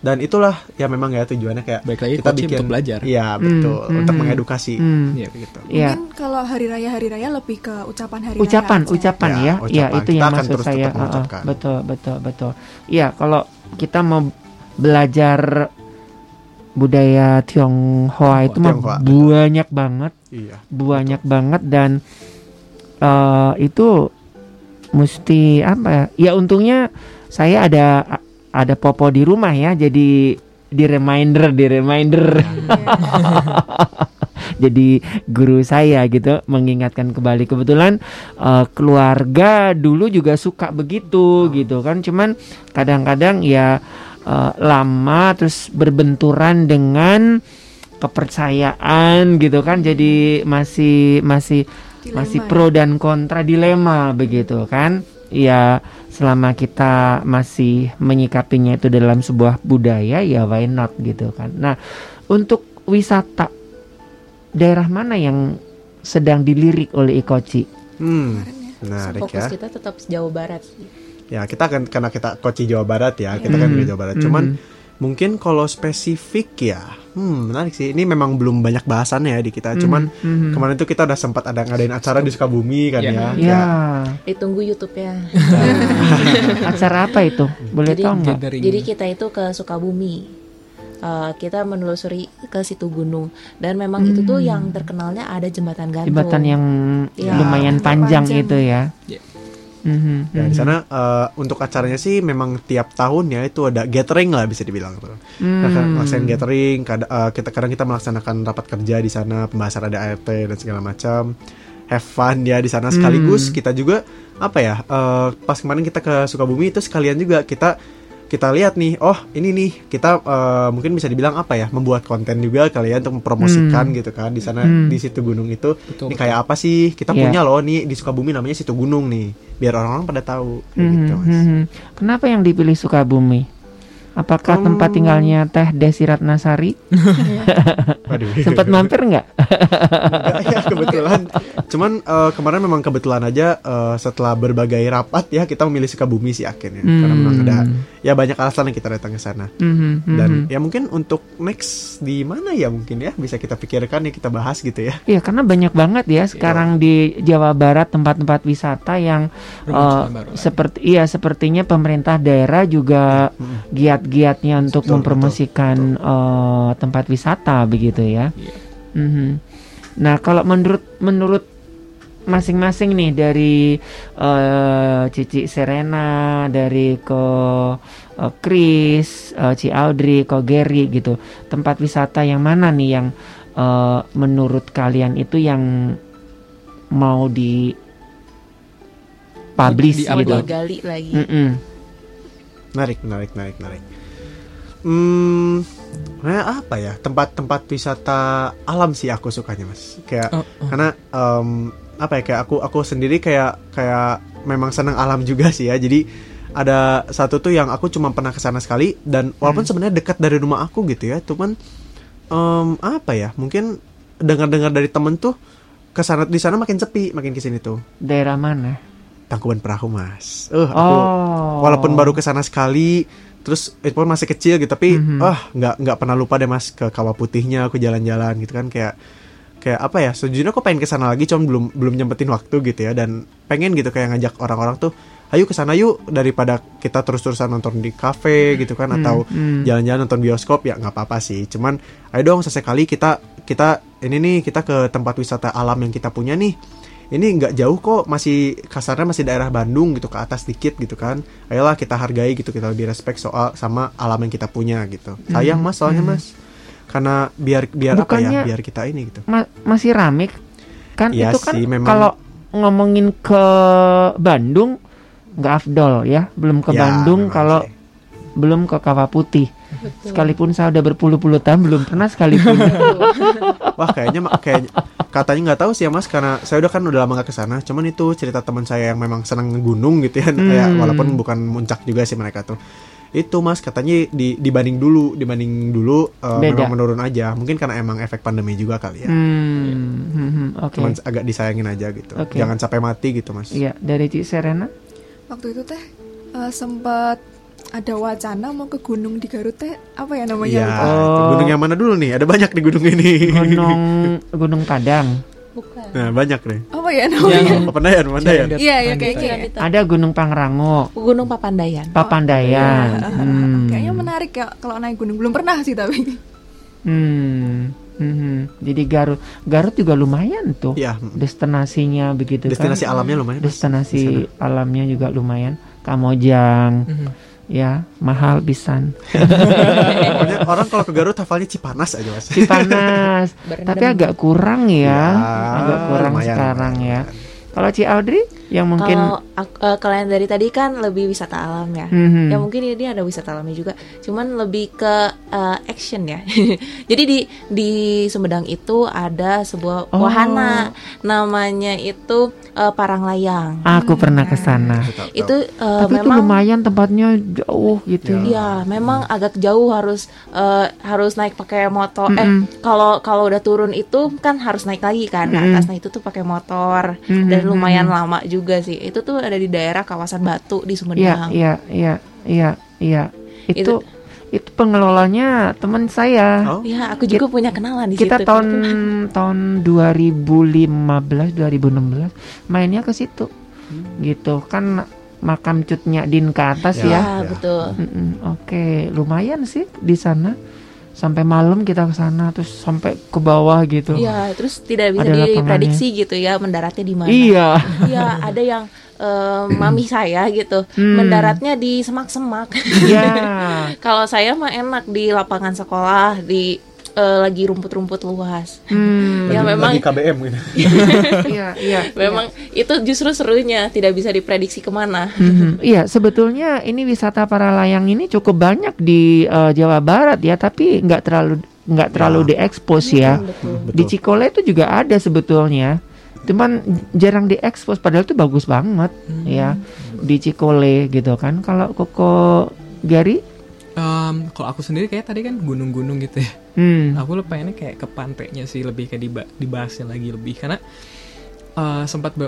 dan itulah ya memang ya tujuannya kayak Balik lagi kita bikin untuk belajar. iya betul Hmm, untuk hmm, mengedukasi Hmm. Iya. gitu Ya. Mungkin kalau hari raya hari raya lebih ke ucapan hari ucapan raya ucapan Ya, ya ya, ucapan. itu Kita yang akan maksud terus saya tetap uh, uh, betul betul betul ya kalau kita mau belajar budaya Tionghoa itu mah Tionghoa, betul. banyak banget iya banyak banget dan eh, itu mesti apa ya ya untungnya saya ada ada popo di rumah ya jadi di reminder di reminder. Jadi guru saya gitu mengingatkan kembali. Kebetulan eh, keluarga dulu juga suka begitu gitu kan. Cuman kadang-kadang ya eh, lama terus berbenturan dengan kepercayaan gitu kan. Jadi masih masih Dilema masih ya. pro dan kontra dilema begitu kan. Ya selama kita masih menyikapinya itu dalam sebuah budaya ya why not gitu kan nah untuk wisata daerah mana yang sedang dilirik oleh Ikoci hmm ya. menarik Fokus ya kita tetap Jawa Barat sih. Ya kita kan karena kita Koci Jawa Barat ya, kita kan Hmm. dari Jawa Barat. Cuman Hmm. Mungkin kalau spesifik ya, hmm menarik sih. Ini memang belum banyak bahasannya ya di kita. Cuman Mhm. kemarin itu kita udah sempat ada ngadain acara di Sukabumi kan Iya. ya. ya Ditunggu YouTube-nya. acara apa itu boleh Jadi- tahu nggak. Jadi kita itu ke Sukabumi. Eh, kita menelusuri ke situ gunung dan memang itu tuh yang terkenalnya ada jembatan gantung. jembatan yang Iya. lumayan panjang, Panjang. itu ya Iya. Mhm, Ya di mhm. sana eh, untuk acaranya sih memang tiap tahun ya itu ada gathering lah bisa dibilang tuh. Nah, kan, Hmm. melaksanakan gathering, kada, eh, kita kadang kita melaksanakan rapat kerja di sana, pembahasan ada ART dan segala macam. Have fun ya di sana sekaligus Hmm. kita juga apa ya? eh, pas kemarin kita ke Sukabumi itu sekalian juga kita kita lihat nih, oh ini nih kita eh, mungkin bisa dibilang apa ya? Membuat konten juga kali ya untuk mempromosikan Hmm. gitu kan di sana Hmm. di situ gunung itu. Betul, ini kayak apa sih? Kita Iya. punya loh nih di Sukabumi namanya situ gunung nih. Biar orang-orang pada tahu kayak Mhm, gitu, Mas. mhm. Kenapa yang dipilih Sukabumi? Apakah Hmm. tempat tinggalnya Teh Desi Ratnasari? Waduh. Sempat mampir nggak? Enggak ya kebetulan. Cuman eh, kemarin memang kebetulan aja eh, setelah berbagai rapat ya kita memilih Sukabumi sih akhirnya. Karena memang Hmm. ada ya banyak alasan yang kita datang ke sana. Mhm, Dan mhm. ya mungkin untuk next di mana ya mungkin ya bisa kita pikirkan ya kita bahas gitu ya. Iya, karena banyak banget ya sekarang di Jawa Barat tempat-tempat wisata yang Rumah kan. seperti iya sepertinya pemerintah daerah juga giat-giatnya untuk Betul, mempromosikan eh, tempat wisata begitu ya. Iya. Mhm. Nah, kalau menurut menurut masing-masing nih dari eh, Cici Serena, dari ko eh, Chris, eh, Ci Audrey, ko Gary gitu, tempat wisata yang mana nih yang eh, menurut kalian itu yang mau di publish Di- Mau gitu? digali lagi. Mm-mm. Menarik, menarik, menarik, menarik. Hmm, nah apa ya tempat-tempat wisata alam sih aku sukanya mas. Kayak Oh, oh. karena em, apa ya kayak aku aku sendiri kayak kayak memang senang alam juga sih ya jadi ada satu tuh yang aku cuma pernah ke sana sekali dan walaupun sebenarnya dekat dari rumah aku gitu ya cuman em, apa ya mungkin dengar-dengar dari temen tuh ke sana di sana makin sepi makin ke sini tuh Daerah mana? Tangkuban Perahu mas eh aku Oh. walaupun baru ke sana sekali terus itu pun masih kecil gitu tapi Mhm. ah nggak nggak pernah lupa deh mas ke kawah putihnya aku jalan-jalan gitu kan kayak kayak apa ya sejujurnya aku pengen ke sana lagi cuma belum belum nyempetin waktu gitu ya dan pengen gitu kayak ngajak orang-orang tuh ayo ke sana yuk daripada kita terus-terusan nonton di kafe gitu kan atau hmm. jalan-jalan nonton bioskop ya nggak apa-apa sih cuman ayo dong sesekali kita kita ini nih kita ke tempat wisata alam yang kita punya nih ini nggak jauh kok masih kasarnya masih daerah Bandung gitu ke atas dikit gitu kan. Ayolah kita hargai gitu kita lebih respect soal sama alam yang kita punya gitu. Sayang mas soalnya mas karena biar biar apa Bukannya- ya biar kita ini gitu. Ma- masih rame? Kan Iya itu kan sih, memang- kalau ngomongin ke Bandung nggak afdol ya belum ke Ya, Bandung kalau belum ke Kawah Putih sekalipun saya udah berpuluh-puluh tahun belum pernah sekalipun. Wah kayaknya ma- kayak katanya nggak tahu sih ya mas karena saya udah kan udah lama gak ke sana cuman itu cerita teman saya yang memang senang gunung gitu ya. Kayak Hmm. walaupun bukan muncak juga sih mereka tuh. Itu mas katanya di, dibanding dulu dibanding dulu Beda. memang menurun aja. Mungkin karena emang efek pandemi juga kali ya. Hmm, hmm, hmm, oke. Cuman agak disayangin aja gitu. Oke. jangan sampai mati gitu mas. Iya dari Cik Serena? Waktu itu teh eh, sempat ada wacana mau ke gunung di Garut teh apa ya namanya? Iya, itu Oh. gunung yang mana dulu nih? Ada banyak di gunung ini. Gunung Gunung Padang Bukan. Nah, banyak nih. Apa ya namanya? Yang Pemandayan, pemandayan. Cilandak- Iya, ya kayaknya. ya. Ada Gunung Pangrango Gunung Papandayan. Papandayan hmm. Kayaknya menarik ya kalau naik gunung. Belum pernah sih tapi. Hmm, mhm. Jadi Garut, Garut juga lumayan tuh. Iya, Destinasinya begitu destinasi kan. alamnya lumayan. Destinasi alamnya juga lumayan. Kamojang, Mhm. Ya mahal pisan. Pokoknya orang kalau ke Garut hafalnya Cipanas aja, Mas. Cipanas, tapi agak kurang ya, Ya, agak kurang lumayan, sekarang lumayan. ya. Kalau Ci Audrey yang mungkin Kalau ak- eh, kalian dari tadi kan lebih wisata alam ya. Mhm. Ya mungkin ini ada wisata alamnya juga. Cuman lebih ke eh, action ya. Jadi di di Sumedang itu ada sebuah Oh. wahana namanya itu eh, Parang Layang. aku pernah ke sana. Tahu, tahu. Itu eh, Tapi itu memang lumayan tempatnya jauh gitu. Ya. Iya, memang agak jauh harus eh, harus naik pakai motor. Mm-mm. Eh, kalau kalau udah turun itu kan harus naik lagi kan ke Mm-mm. atas. Nah itu tuh pakai motor Mhm, dan lumayan mhm. lama juga sih. Itu tuh ada di daerah kawasan Batu di Iya, Sumedang. iya, iya, iya, iya. Itu itu pengelolanya teman saya. Oh, Iya, aku juga punya kenalan di kita situ. tahun tahun 2015 2016 mainnya ke situ gitu kan makam cutnya din ke atas Ya. ya, Ya, betul. Mm-mm, oke lumayan sih di sana sampai malam kita ke sana terus sampai ke bawah gitu Iya, terus tidak bisa Ada diprediksi gitu ya mendaratnya di mana. iya Iya, ada yang eh, mami saya gitu Hmm. mendaratnya di semak-semak. iya Kalau saya mah enak di lapangan sekolah, di eh, lagi rumput-rumput luas. Hmm, Ya lagi- memang lagi KBM gitu. iya iya memang itu justru serunya tidak bisa diprediksi ke mana. Mhm. Iya, sebetulnya ini wisata para layang ini cukup banyak di eh, Jawa Barat ya, tapi nggak terlalu nggak terlalu diekspos ya. Hmm, betul. Di Cikole itu juga ada sebetulnya. Cuman jarang diekspos padahal itu bagus banget ya di Cikole gitu kan. Kalau Koko Gary Em, kalau aku sendiri kayak tadi kan gunung-gunung gitu ya. hmm. Aku lebih pengennya kayak ke pantainya sih lebih kayak diba dibahasnya lagi lebih karena eh, sempat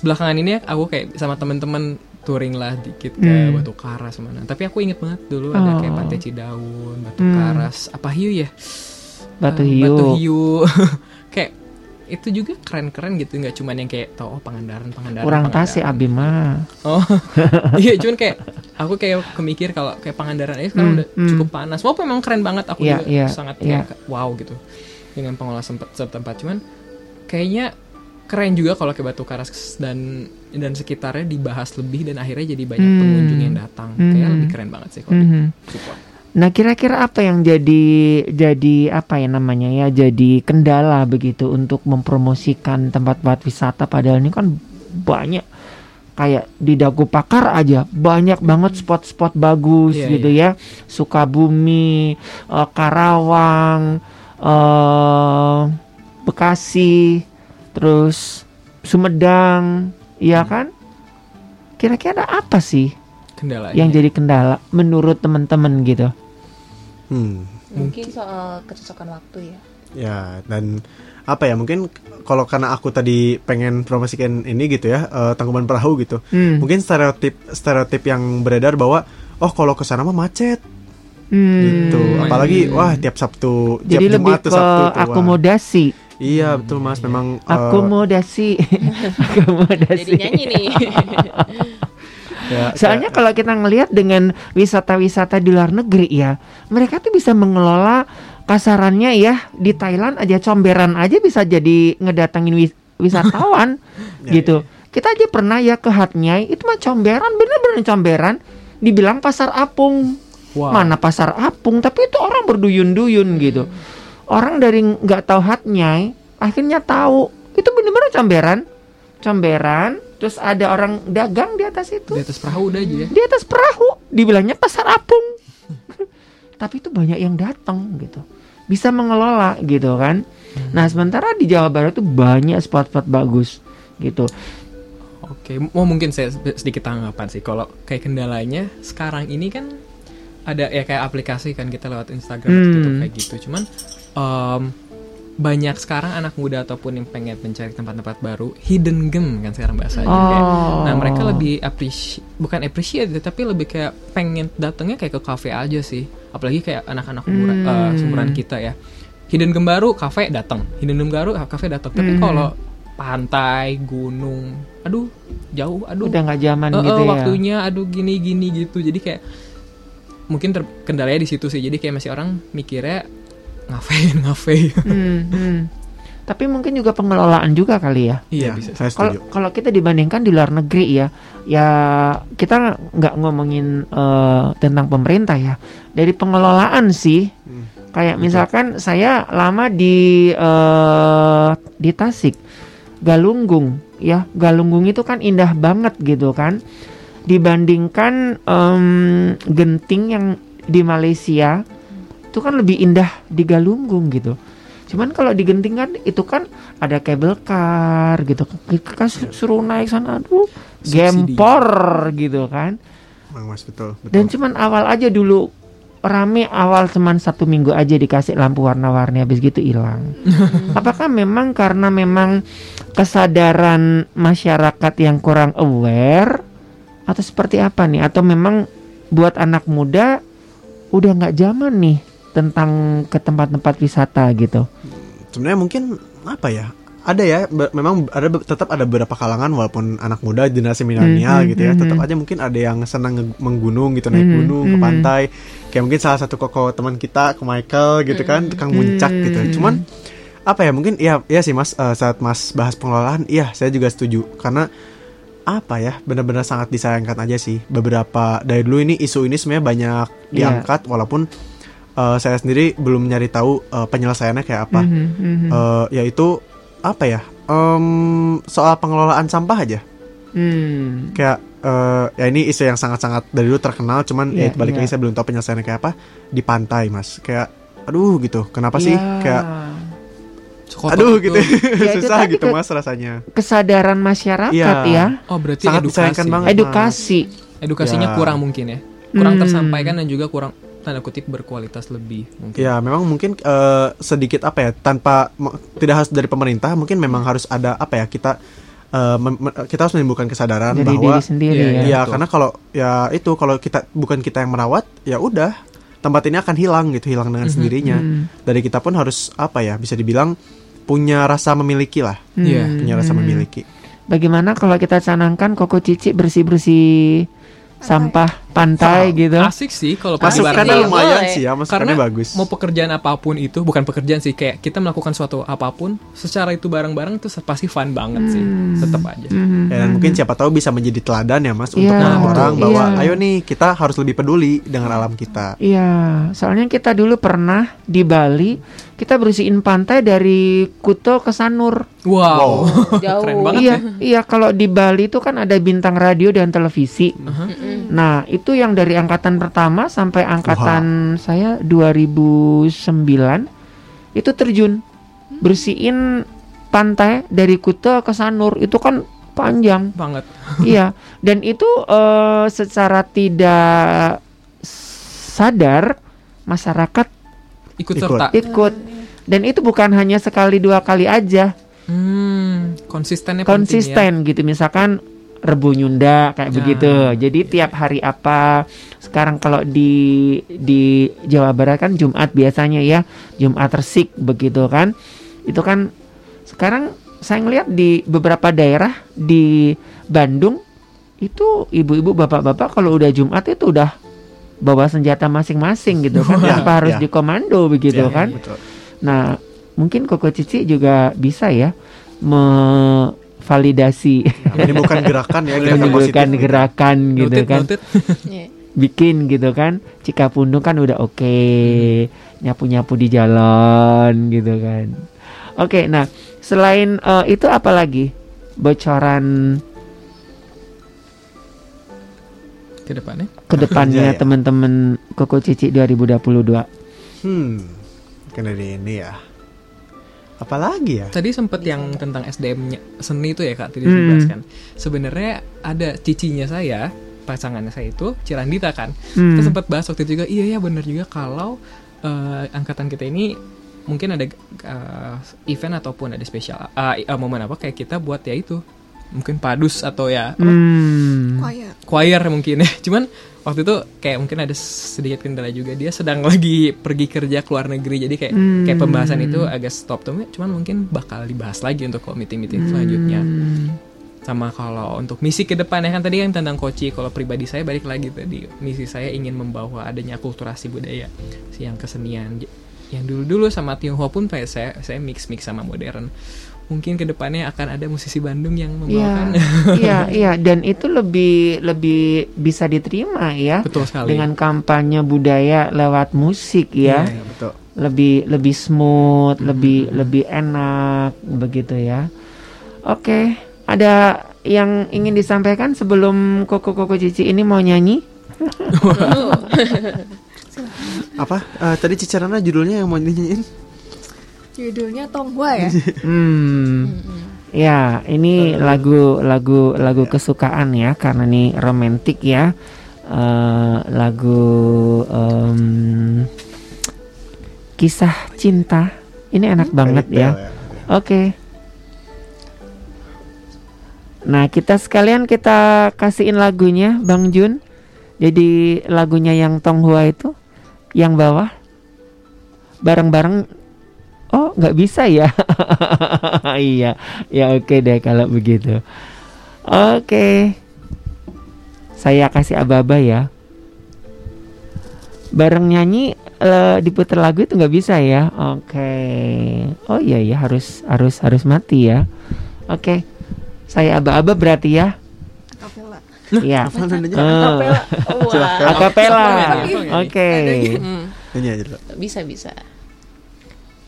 belakangan ini ya aku kayak sama temen-temen touring lah dikit ke Hmm. Batu Karas mana. Tapi aku inget banget dulu ada kayak Oh. Pantai Cidaun, Batu Hmm. Karas, apa hiu ya? Batu Eh, Hiu. Batu Hiu. kayak itu juga keren-keren gitu nggak cuman yang kayak tau oh Pangandaran Pangandaran kurang tas ya Pangandaran. Abi mah. Oh, iya cuman kayak aku kayak kemikir kalau kayak Pangandaran ini sekarang Hmm, udah hmm. cukup panas. Walaupun memang keren banget aku Iya, juga iya, sangat iya. kayak wow gitu dengan pengelola sempat setempat. Cuman kayaknya keren juga kalau ke Batu Karas dan dan sekitarnya dibahas lebih dan akhirnya jadi banyak Hmm. pengunjung yang datang. Kayak Hmm. lebih keren banget sih kalau di support. Nah, kira-kira apa yang jadi jadi apa ya namanya ya? Jadi kendala begitu untuk mempromosikan tempat-tempat wisata padahal ini kan banyak kayak di Dago Pakar aja banyak banget spot-spot bagus Iya, gitu ya. Sukabumi, eh, Karawang, eh Bekasi, terus Sumedang, ya kan? Kira-kira apa sih Kendala yang jadi kendala menurut teman-teman gitu? Hmm. Mungkin soal kecocokan waktu ya. Ya, dan apa ya mungkin kalau karena aku tadi pengen promosikan ini gitu ya eh, tangkuban perahu gitu Hmm. mungkin stereotip stereotip yang beredar bahwa oh kalau ke sana mah macet Hmm. gitu apalagi wah tiap Sabtu tiap Jadi lebih Jumat tuh ke Sabtu tuh, wah. akomodasi. iya betul mas memang eh, Akomodasi. akomodasi. Jadi nyanyi nih. ya, Soalnya kalau kita ngelihat dengan wisata-wisata di luar negeri ya, mereka tuh bisa mengelola kasarannya ya di Thailand aja comberan aja bisa jadi ngedatangin wis- wisatawan Ya, gitu. Kita aja pernah ya ke Hatnyai itu mah comberan bener-bener comberan dibilang pasar apung. Wow. Mana pasar apung tapi itu orang berduyun-duyun gitu. Orang dari nggak tahu Hatnyai akhirnya tahu itu bener-bener comberan. Comberan terus ada orang dagang di atas itu Di atas perahu udah aja ya. di atas perahu dibilangnya pasar apung tapi itu banyak yang datang gitu bisa mengelola gitu kan nah sementara di Jawa Barat tuh banyak spot-spot bagus gitu Oke, mau mungkin saya sedikit tanggapan sih. Kalau kayak kendalanya sekarang ini kan ada ya kayak aplikasi kan kita lewat Instagram Hmm. gitu kayak gitu. Cuman em, banyak sekarang anak muda ataupun yang pengen mencari tempat-tempat baru hidden gem kan sekarang bahasanya. Kayak, Oh. Nah mereka lebih appreciate bukan appreciate tapi lebih kayak pengen datangnya kayak ke cafe aja sih. Apalagi kayak anak-anak umur Hmm. eh, seumuran kita ya. Hidden gem baru kafe datang, hidden gem baru kafe datang. Tapi Hmm. kalau pantai, gunung, aduh jauh, aduh udah nggak zaman Eh, gitu eh, ya waktunya aduh gini gini gitu jadi kayak mungkin terkendalanya di situ sih jadi kayak masih orang mikirnya ngapain ngapain? Hmm, hmm. tapi mungkin juga pengelolaan juga kali ya. Iya ya, bisa. saya Kalau setuju. kalau kita dibandingkan di luar negeri ya, ya kita nggak ngomongin eh, tentang pemerintah ya. Dari pengelolaan sih, Hmm. kayak misalkan saya lama di eh, di Tasik, Galunggung, ya. Galunggung itu kan indah banget gitu kan, dibandingkan em, Genting yang di Malaysia itu kan lebih indah di Galunggung gitu. Cuman kalau di Genting kan itu kan ada cable car gitu. Kita kan su- suruh naik sana aduh Subsidi. gempor gitu kan. Bang Mas betul betul Dan cuman awal aja dulu rame awal cuman satu minggu aja dikasih lampu warna-warni habis gitu hilang. Apakah memang karena memang kesadaran masyarakat yang kurang aware atau seperti apa nih? Atau memang buat anak muda udah nggak zaman nih tentang ke tempat-tempat wisata gitu? sebenarnya mungkin apa ya ada ya memang ada tetap ada beberapa kalangan walaupun anak muda generasi milenial Mhm, gitu ya mhm. tetap aja mungkin ada yang senang menggunung gitu naik Mhm, gunung ke mhm. pantai kayak mungkin salah satu koko teman kita ke Michael gitu kan tukang muncak gitu cuman apa ya mungkin ya ya sih mas eh, saat mas bahas pengelolaan iya saya juga setuju karena apa ya benar-benar sangat disayangkan aja sih beberapa dari dulu ini isu ini sebenarnya banyak Iya. diangkat walaupun eh, saya sendiri belum nyari tahu eh, penyelesaiannya kayak apa Mhm, mhm. Eh, yaitu apa ya em, soal pengelolaan sampah aja Hmm. kayak eh, ya ini isu yang sangat-sangat dari dulu terkenal cuman Iya, ya balik iya. lagi saya belum tahu penyelesaiannya kayak apa di pantai mas kayak aduh gitu kenapa sih Ya, kayak aduh itu. gitu Ya, itu susah tadi gitu ke- mas rasanya kesadaran masyarakat Iya. ya, oh berarti Sangat edukasi banget. edukasi. edukasinya Ya. kurang mungkin ya kurang Hmm. tersampaikan dan juga kurang tanda kutip berkualitas lebih mungkin ya memang mungkin eh, sedikit apa ya tanpa tidak harus dari pemerintah mungkin memang harus ada apa ya kita eh, me- kita harus menimbulkan kesadaran Dari bahwa diri sendiri Iya, ya. iya. Iya, betul. karena kalau ya itu kalau kita bukan kita yang merawat, ya udah tempat ini akan hilang gitu, hilang dengan Mhm. sendirinya. Hmm. Dari kita pun harus apa ya, bisa dibilang punya rasa memiliki lah, Iya, Hmm. punya rasa memiliki. Bagaimana kalau kita canangkan koko cici bersih-bersih sampah pantai gitu? asik sih kalau pas Masukannya Asik sih, lumayan sih ya, karena bagus. mau pekerjaan apa pun itu bukan pekerjaan sih kayak kita melakukan suatu apa pun secara itu bareng-bareng itu pasti fun banget sih tetap aja Hmm. Ya, dan mungkin siapa tahu bisa menjadi teladan ya mas Iya, untuk orang-orang betul. bahwa Iya. ayo nih kita harus lebih peduli dengan alam kita. Iya, soalnya kita dulu pernah di Bali, kita bersihin pantai dari Kuto ke Sanur. wow, Jauh. keren banget iya, ya iya kalau di Bali itu kan ada bintang radio dan televisi. Nah, itu yang dari angkatan pertama sampai angkatan saya 2009 itu terjun bersihin pantai dari Kuta ke Sanur itu kan panjang. banget iya, dan itu eh, secara tidak sadar masyarakat ikut Ikut. serta ikut. Dan itu bukan hanya sekali dua kali aja, hmm, konsistennya penting ya. konsisten gitu. Misalkan Rebu Nyunda kayak Nah, begitu. Jadi tiap hari apa? Sekarang kalau di di Jawa Barat kan Jumat biasanya ya, Jumat Resik begitu kan. Itu kan sekarang saya ngelihat di beberapa daerah di Bandung itu ibu-ibu bapak-bapak kalau udah Jumat itu udah bawa senjata masing-masing gitu kan Ya, tanpa harus ya. dikomando begitu Ya, kan. betul. Nah, mungkin Koko Cici juga bisa ya memvalidasi menimbulkan gerakan ya gerakan menimbulkan positif. gerakan gitu Noted, kan. noted. Iya. Bikin gitu kan. Cika Pundung kan udah oke. Nyapu-nyapu di jalan gitu kan. Oke, nah selain eh, itu apa lagi? Bocoran ke depannya ke depannya Iya, iya. teman-teman Koko Cici 2022. hmm dari ini ya apalagi ya tadi sempet yang tentang SDM seni itu ya kak tadi Hmm. dibahas kan sebenarnya ada cicinya saya pasangannya saya itu Cirandita kan Hmm. kita sempat bahas waktu itu juga iya ya benar juga kalau eh, angkatan kita ini mungkin ada eh, event ataupun ada spesial eh, eh, momen apa kayak kita buat ya itu mungkin padus atau ya apa, Hmm. Choir. choir mungkin ya cuman waktu itu kayak mungkin ada sedikit kendala juga. Dia sedang lagi pergi kerja ke luar negeri jadi kayak Hmm. kayak pembahasan itu agak stop. Tuh cuman mungkin bakal dibahas lagi untuk meeting meeting selanjutnya. Hmm. sama kalau untuk misi ke depan ya kan tadi yang tentang koci kalau pribadi saya balik lagi tadi misi saya ingin membawa adanya akulturasi budaya si yang kesenian. Yang dulu dulu sama Tionghoa pun saya saya mix mix sama modern mungkin ke depannya akan ada musisi Bandung yang Iya, membawakan. iya, iya, dan itu lebih lebih bisa diterima ya. Betul sekali. Dengan kampanye budaya lewat musik ya, Ya, betul. Lebih lebih smooth, Hmm. lebih lebih enak begitu ya. Oke, ada yang ingin disampaikan sebelum Koko Koko Cici ini mau nyanyi? apa? Eh, tadi Cicerana judulnya yang mau dinyanyiin Judulnya Tonghua ya. Hmm. Ya, ini lagu lagu lagu kesukaan ya karena ini romantis ya. Eh, lagu em, kisah cinta. Ini enak banget Fairy ya. tale Oke. Nah, kita sekalian kita kasihin lagunya Bang Jun. Jadi lagunya yang Tonghua itu yang bawah bareng-bareng Oh, nggak bisa ya? iya, ya oke deh kalau begitu. Oke, saya kasih aba-aba ya. Bareng nyanyi eh, diputar lagu itu nggak bisa ya? Oke. Oh iya ya harus harus harus mati ya. Oke, saya aba-aba berarti ya? Kapela. Iya. Eh. Akapela. Akapela. Oke. Hmm, bisa bisa.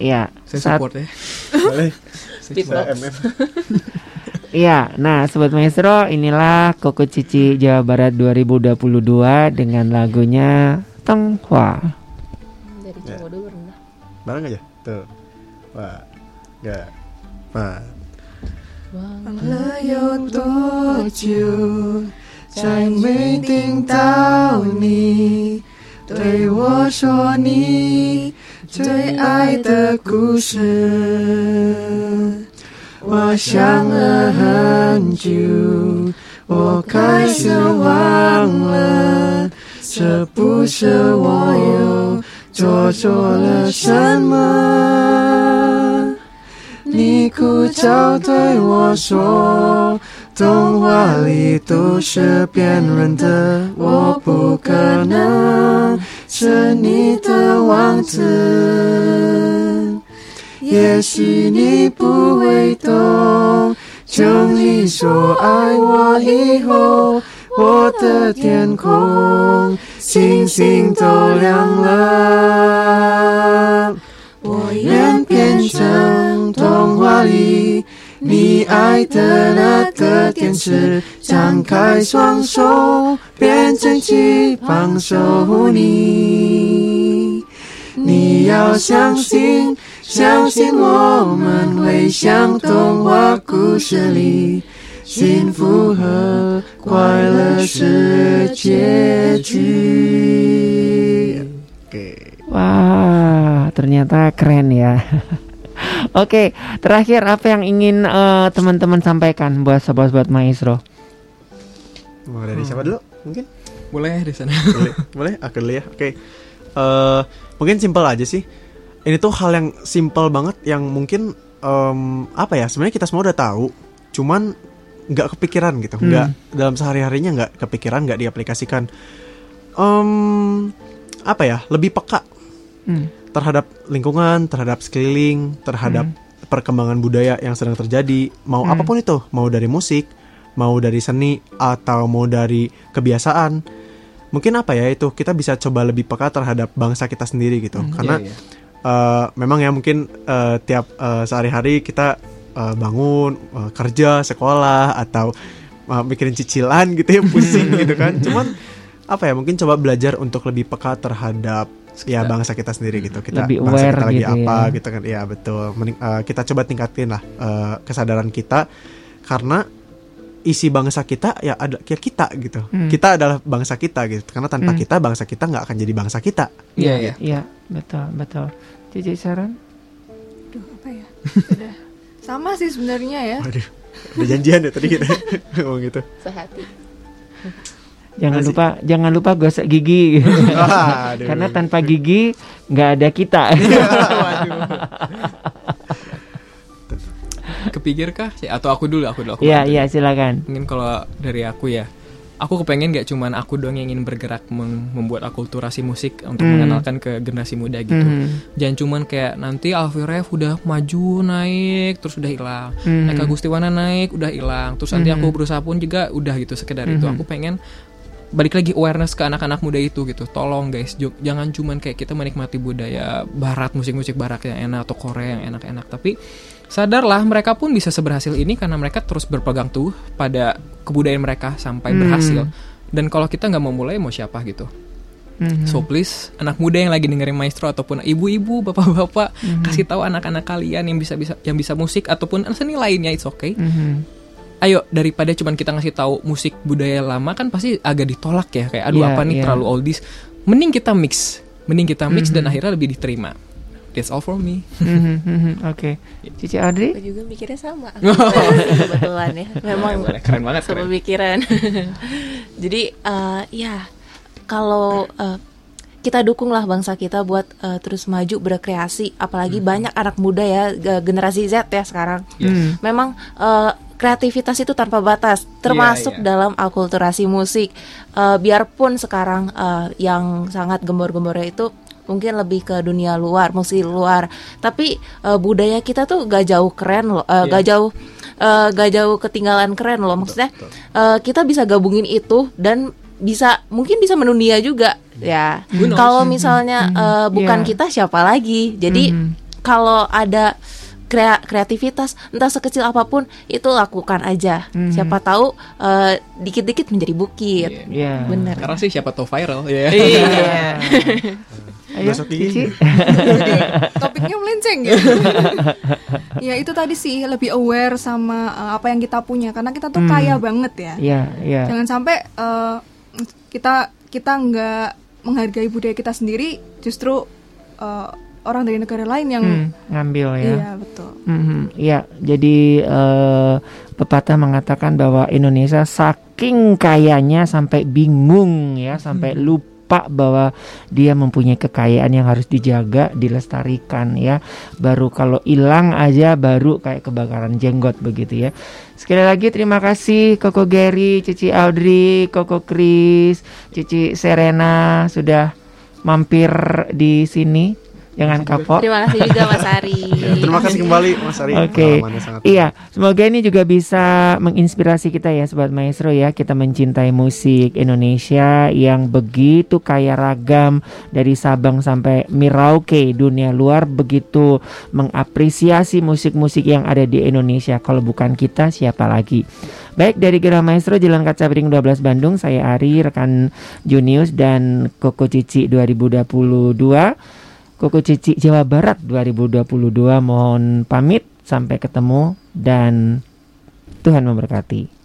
Iya. Saya saat, support ya. Boleh. Saya MM. Iya, nah Sobat Maestro inilah Koko Cici Jawa Barat 2022 dengan lagunya Tenghua Dari cowok ya. dulu rendah Barang aja, tuh Wah, gak, Wah. Wang le you to jiu Zai mei ding dao ni Dui wo shuo ni 最爱的故事。我想了很久，我开始忘了，这不是我又做错了什么。你哭着对我说，童话里都是骗人的，我不可能是你的王子。也许你不会懂，就你说爱我以后，我的天空星星都亮了。我愿变成童话里你爱的那个天使，张开双手，变成翅膀守护你。你要相信， 相信我们会像童话故事里，幸福和快乐是结局。 Oke. Wah, ternyata keren ya. Oke, terakhir apa yang ingin eh, teman-teman sampaikan buat sobat-sobat maestro? Mau dari siapa dulu? Mungkin? Boleh di sana. boleh, boleh. Aku dulu ya. Oke. Eh, mungkin simpel aja sih. Ini tuh hal yang simpel banget yang mungkin em, apa ya? Sebenarnya kita semua udah tahu, cuman nggak kepikiran gitu. Nggak dalam sehari harinya nggak kepikiran, nggak diaplikasikan. Em, apa ya? Lebih peka Hmm. Terhadap lingkungan, terhadap sekeliling, terhadap perkembangan budaya yang sedang terjadi, mau Hmm. apa pun itu, mau dari musik, mau dari seni atau mau dari kebiasaan. Mungkin apa ya itu kita bisa coba lebih peka terhadap bangsa kita sendiri gitu. Karena Iya, iya. eh, memang ya mungkin eh, tiap eh, sehari-hari kita eh, bangun, eh, kerja, sekolah atau eh, mikirin cicilan gitu ya pusing gitu kan. Cuman apa ya mungkin coba belajar untuk lebih peka terhadap ya bangsa kita sendiri gitu. Kita Lebih bangsa aware kita lagi gitu apa ya. gitu kan. Ya betul. Mending- eh, kita coba tingkatin lah eh, kesadaran kita karena isi bangsa kita ya ada ya kita gitu. Hmm. Kita adalah bangsa kita gitu. Karena tanpa Hmm. kita bangsa kita nggak akan jadi bangsa kita. Iya, iya. Iya, betul, betul. Cici saran? Duh, apa ya? Udah sama sih sebenarnya ya. Waduh. Ada janjian ya tadi kita ngomong gitu. Sehati. Jangan Masih. lupa, jangan lupa gosok gigi. Aduh. Karena tanpa gigi nggak ada kita. Kepikirkah? Ya, Atau aku dulu, aku dulu. Aku Iya, bantu. iya, silakan. Mungkin kalau dari aku ya, aku kepengen gak cuman aku doang yang ingin bergerak mem- membuat akulturasi musik untuk Hmm. mengenalkan ke generasi muda gitu. Mhm. Jangan cuman kayak nanti Alfie Rev udah maju naik terus udah hilang. Mhm. Eka Gustiwana naik udah hilang. Terus nanti Mhm. aku berusaha pun juga udah gitu sekedar itu. Mhm. Aku pengen balik lagi awareness ke anak-anak muda itu gitu. Tolong guys, jangan cuman kayak kita menikmati budaya barat, musik-musik barat yang enak atau Korea yang enak-enak, tapi sadarlah mereka pun bisa seberhasil ini karena mereka terus berpegang teguh pada kebudayaan mereka sampai Hmm. berhasil. Dan kalau kita nggak mau mulai mau siapa gitu. Mhm. So please anak muda yang lagi dengerin maestro ataupun ibu-ibu, bapak-bapak Hmm. kasih tahu anak-anak kalian yang bisa bisa yang bisa musik ataupun seni lainnya it's okay. Mhm. Ayo daripada cuman kita ngasih tahu musik budaya lama kan pasti agak ditolak ya kayak aduh Iya, apa nih iya. terlalu oldies. Mending kita mix. Mending kita mix dan Mhm. akhirnya lebih diterima. That's all for me. Mhm, mhm. Oke, Cici Audrey? Aku juga mikirnya sama. Kebetulan ya. Memang keren banget keren. sepemikiran. Jadi eh, ya kalau eh, kita dukunglah bangsa kita buat eh, terus maju berkreasi, apalagi banyak anak muda ya ge- generasi Z ya sekarang. Hmm. Memang eh, kreativitas itu tanpa batas, termasuk iya. dalam akulturasi musik. Eh, biarpun sekarang eh, yang sangat gembor-gembornya itu mungkin lebih ke dunia luar, musik luar. Tapi eh, budaya kita tuh gak jauh keren loh, eh, gak jauh eh, gak jauh ketinggalan keren loh. Maksudnya eh, kita bisa gabungin itu dan bisa mungkin bisa mendunia juga ya. Kalau misalnya eh, bukan Iya. kita siapa lagi? Jadi Mhm. kalau ada krea- kreativitas entah sekecil apa pun itu lakukan aja. Mhm. Siapa tahu eh, dikit-dikit menjadi bukit. Iya. Iya. Bener. Karena sih siapa tahu viral ya. Iya. Ayo, Gosok gigi. Cici. Jadi topiknya melenceng gitu. ya itu tadi sih lebih aware sama uh, apa yang kita punya karena kita tuh Hmm. kaya banget ya. Iya, iya. Jangan sampai uh, kita kita nggak menghargai budaya kita sendiri, justru uh, orang dari negara lain yang Hmm, ngambil ya. iya betul. Mhm, Iya, jadi eh, pepatah mengatakan bahwa Indonesia saking kayanya sampai bingung ya, sampai lupa bahwa dia mempunyai kekayaan yang harus dijaga, dilestarikan ya. Baru kalau hilang aja baru kayak kebakaran jenggot begitu ya. Sekali lagi terima kasih Koko Gary, Cici Audrey, Koko Chris, Cici Serena sudah mampir di sini. Jangan kapok. Terima kasih juga Mas Ari. Ya, terima kasih kembali Mas Ari. Oke. Sangat Iya, semoga ini juga bisa menginspirasi kita ya sobat maestro ya. Kita mencintai musik Indonesia yang begitu kaya ragam dari Sabang sampai Merauke dunia luar begitu mengapresiasi musik-musik yang ada di Indonesia. Kalau bukan kita siapa lagi? Baik dari Gerah Maestro Jalan Kaca Piring 12 Bandung, saya Ari rekan Junius dan Koko Cici 2022. Kuku Cici Jawa Barat 2022 mohon pamit sampai ketemu dan Tuhan memberkati.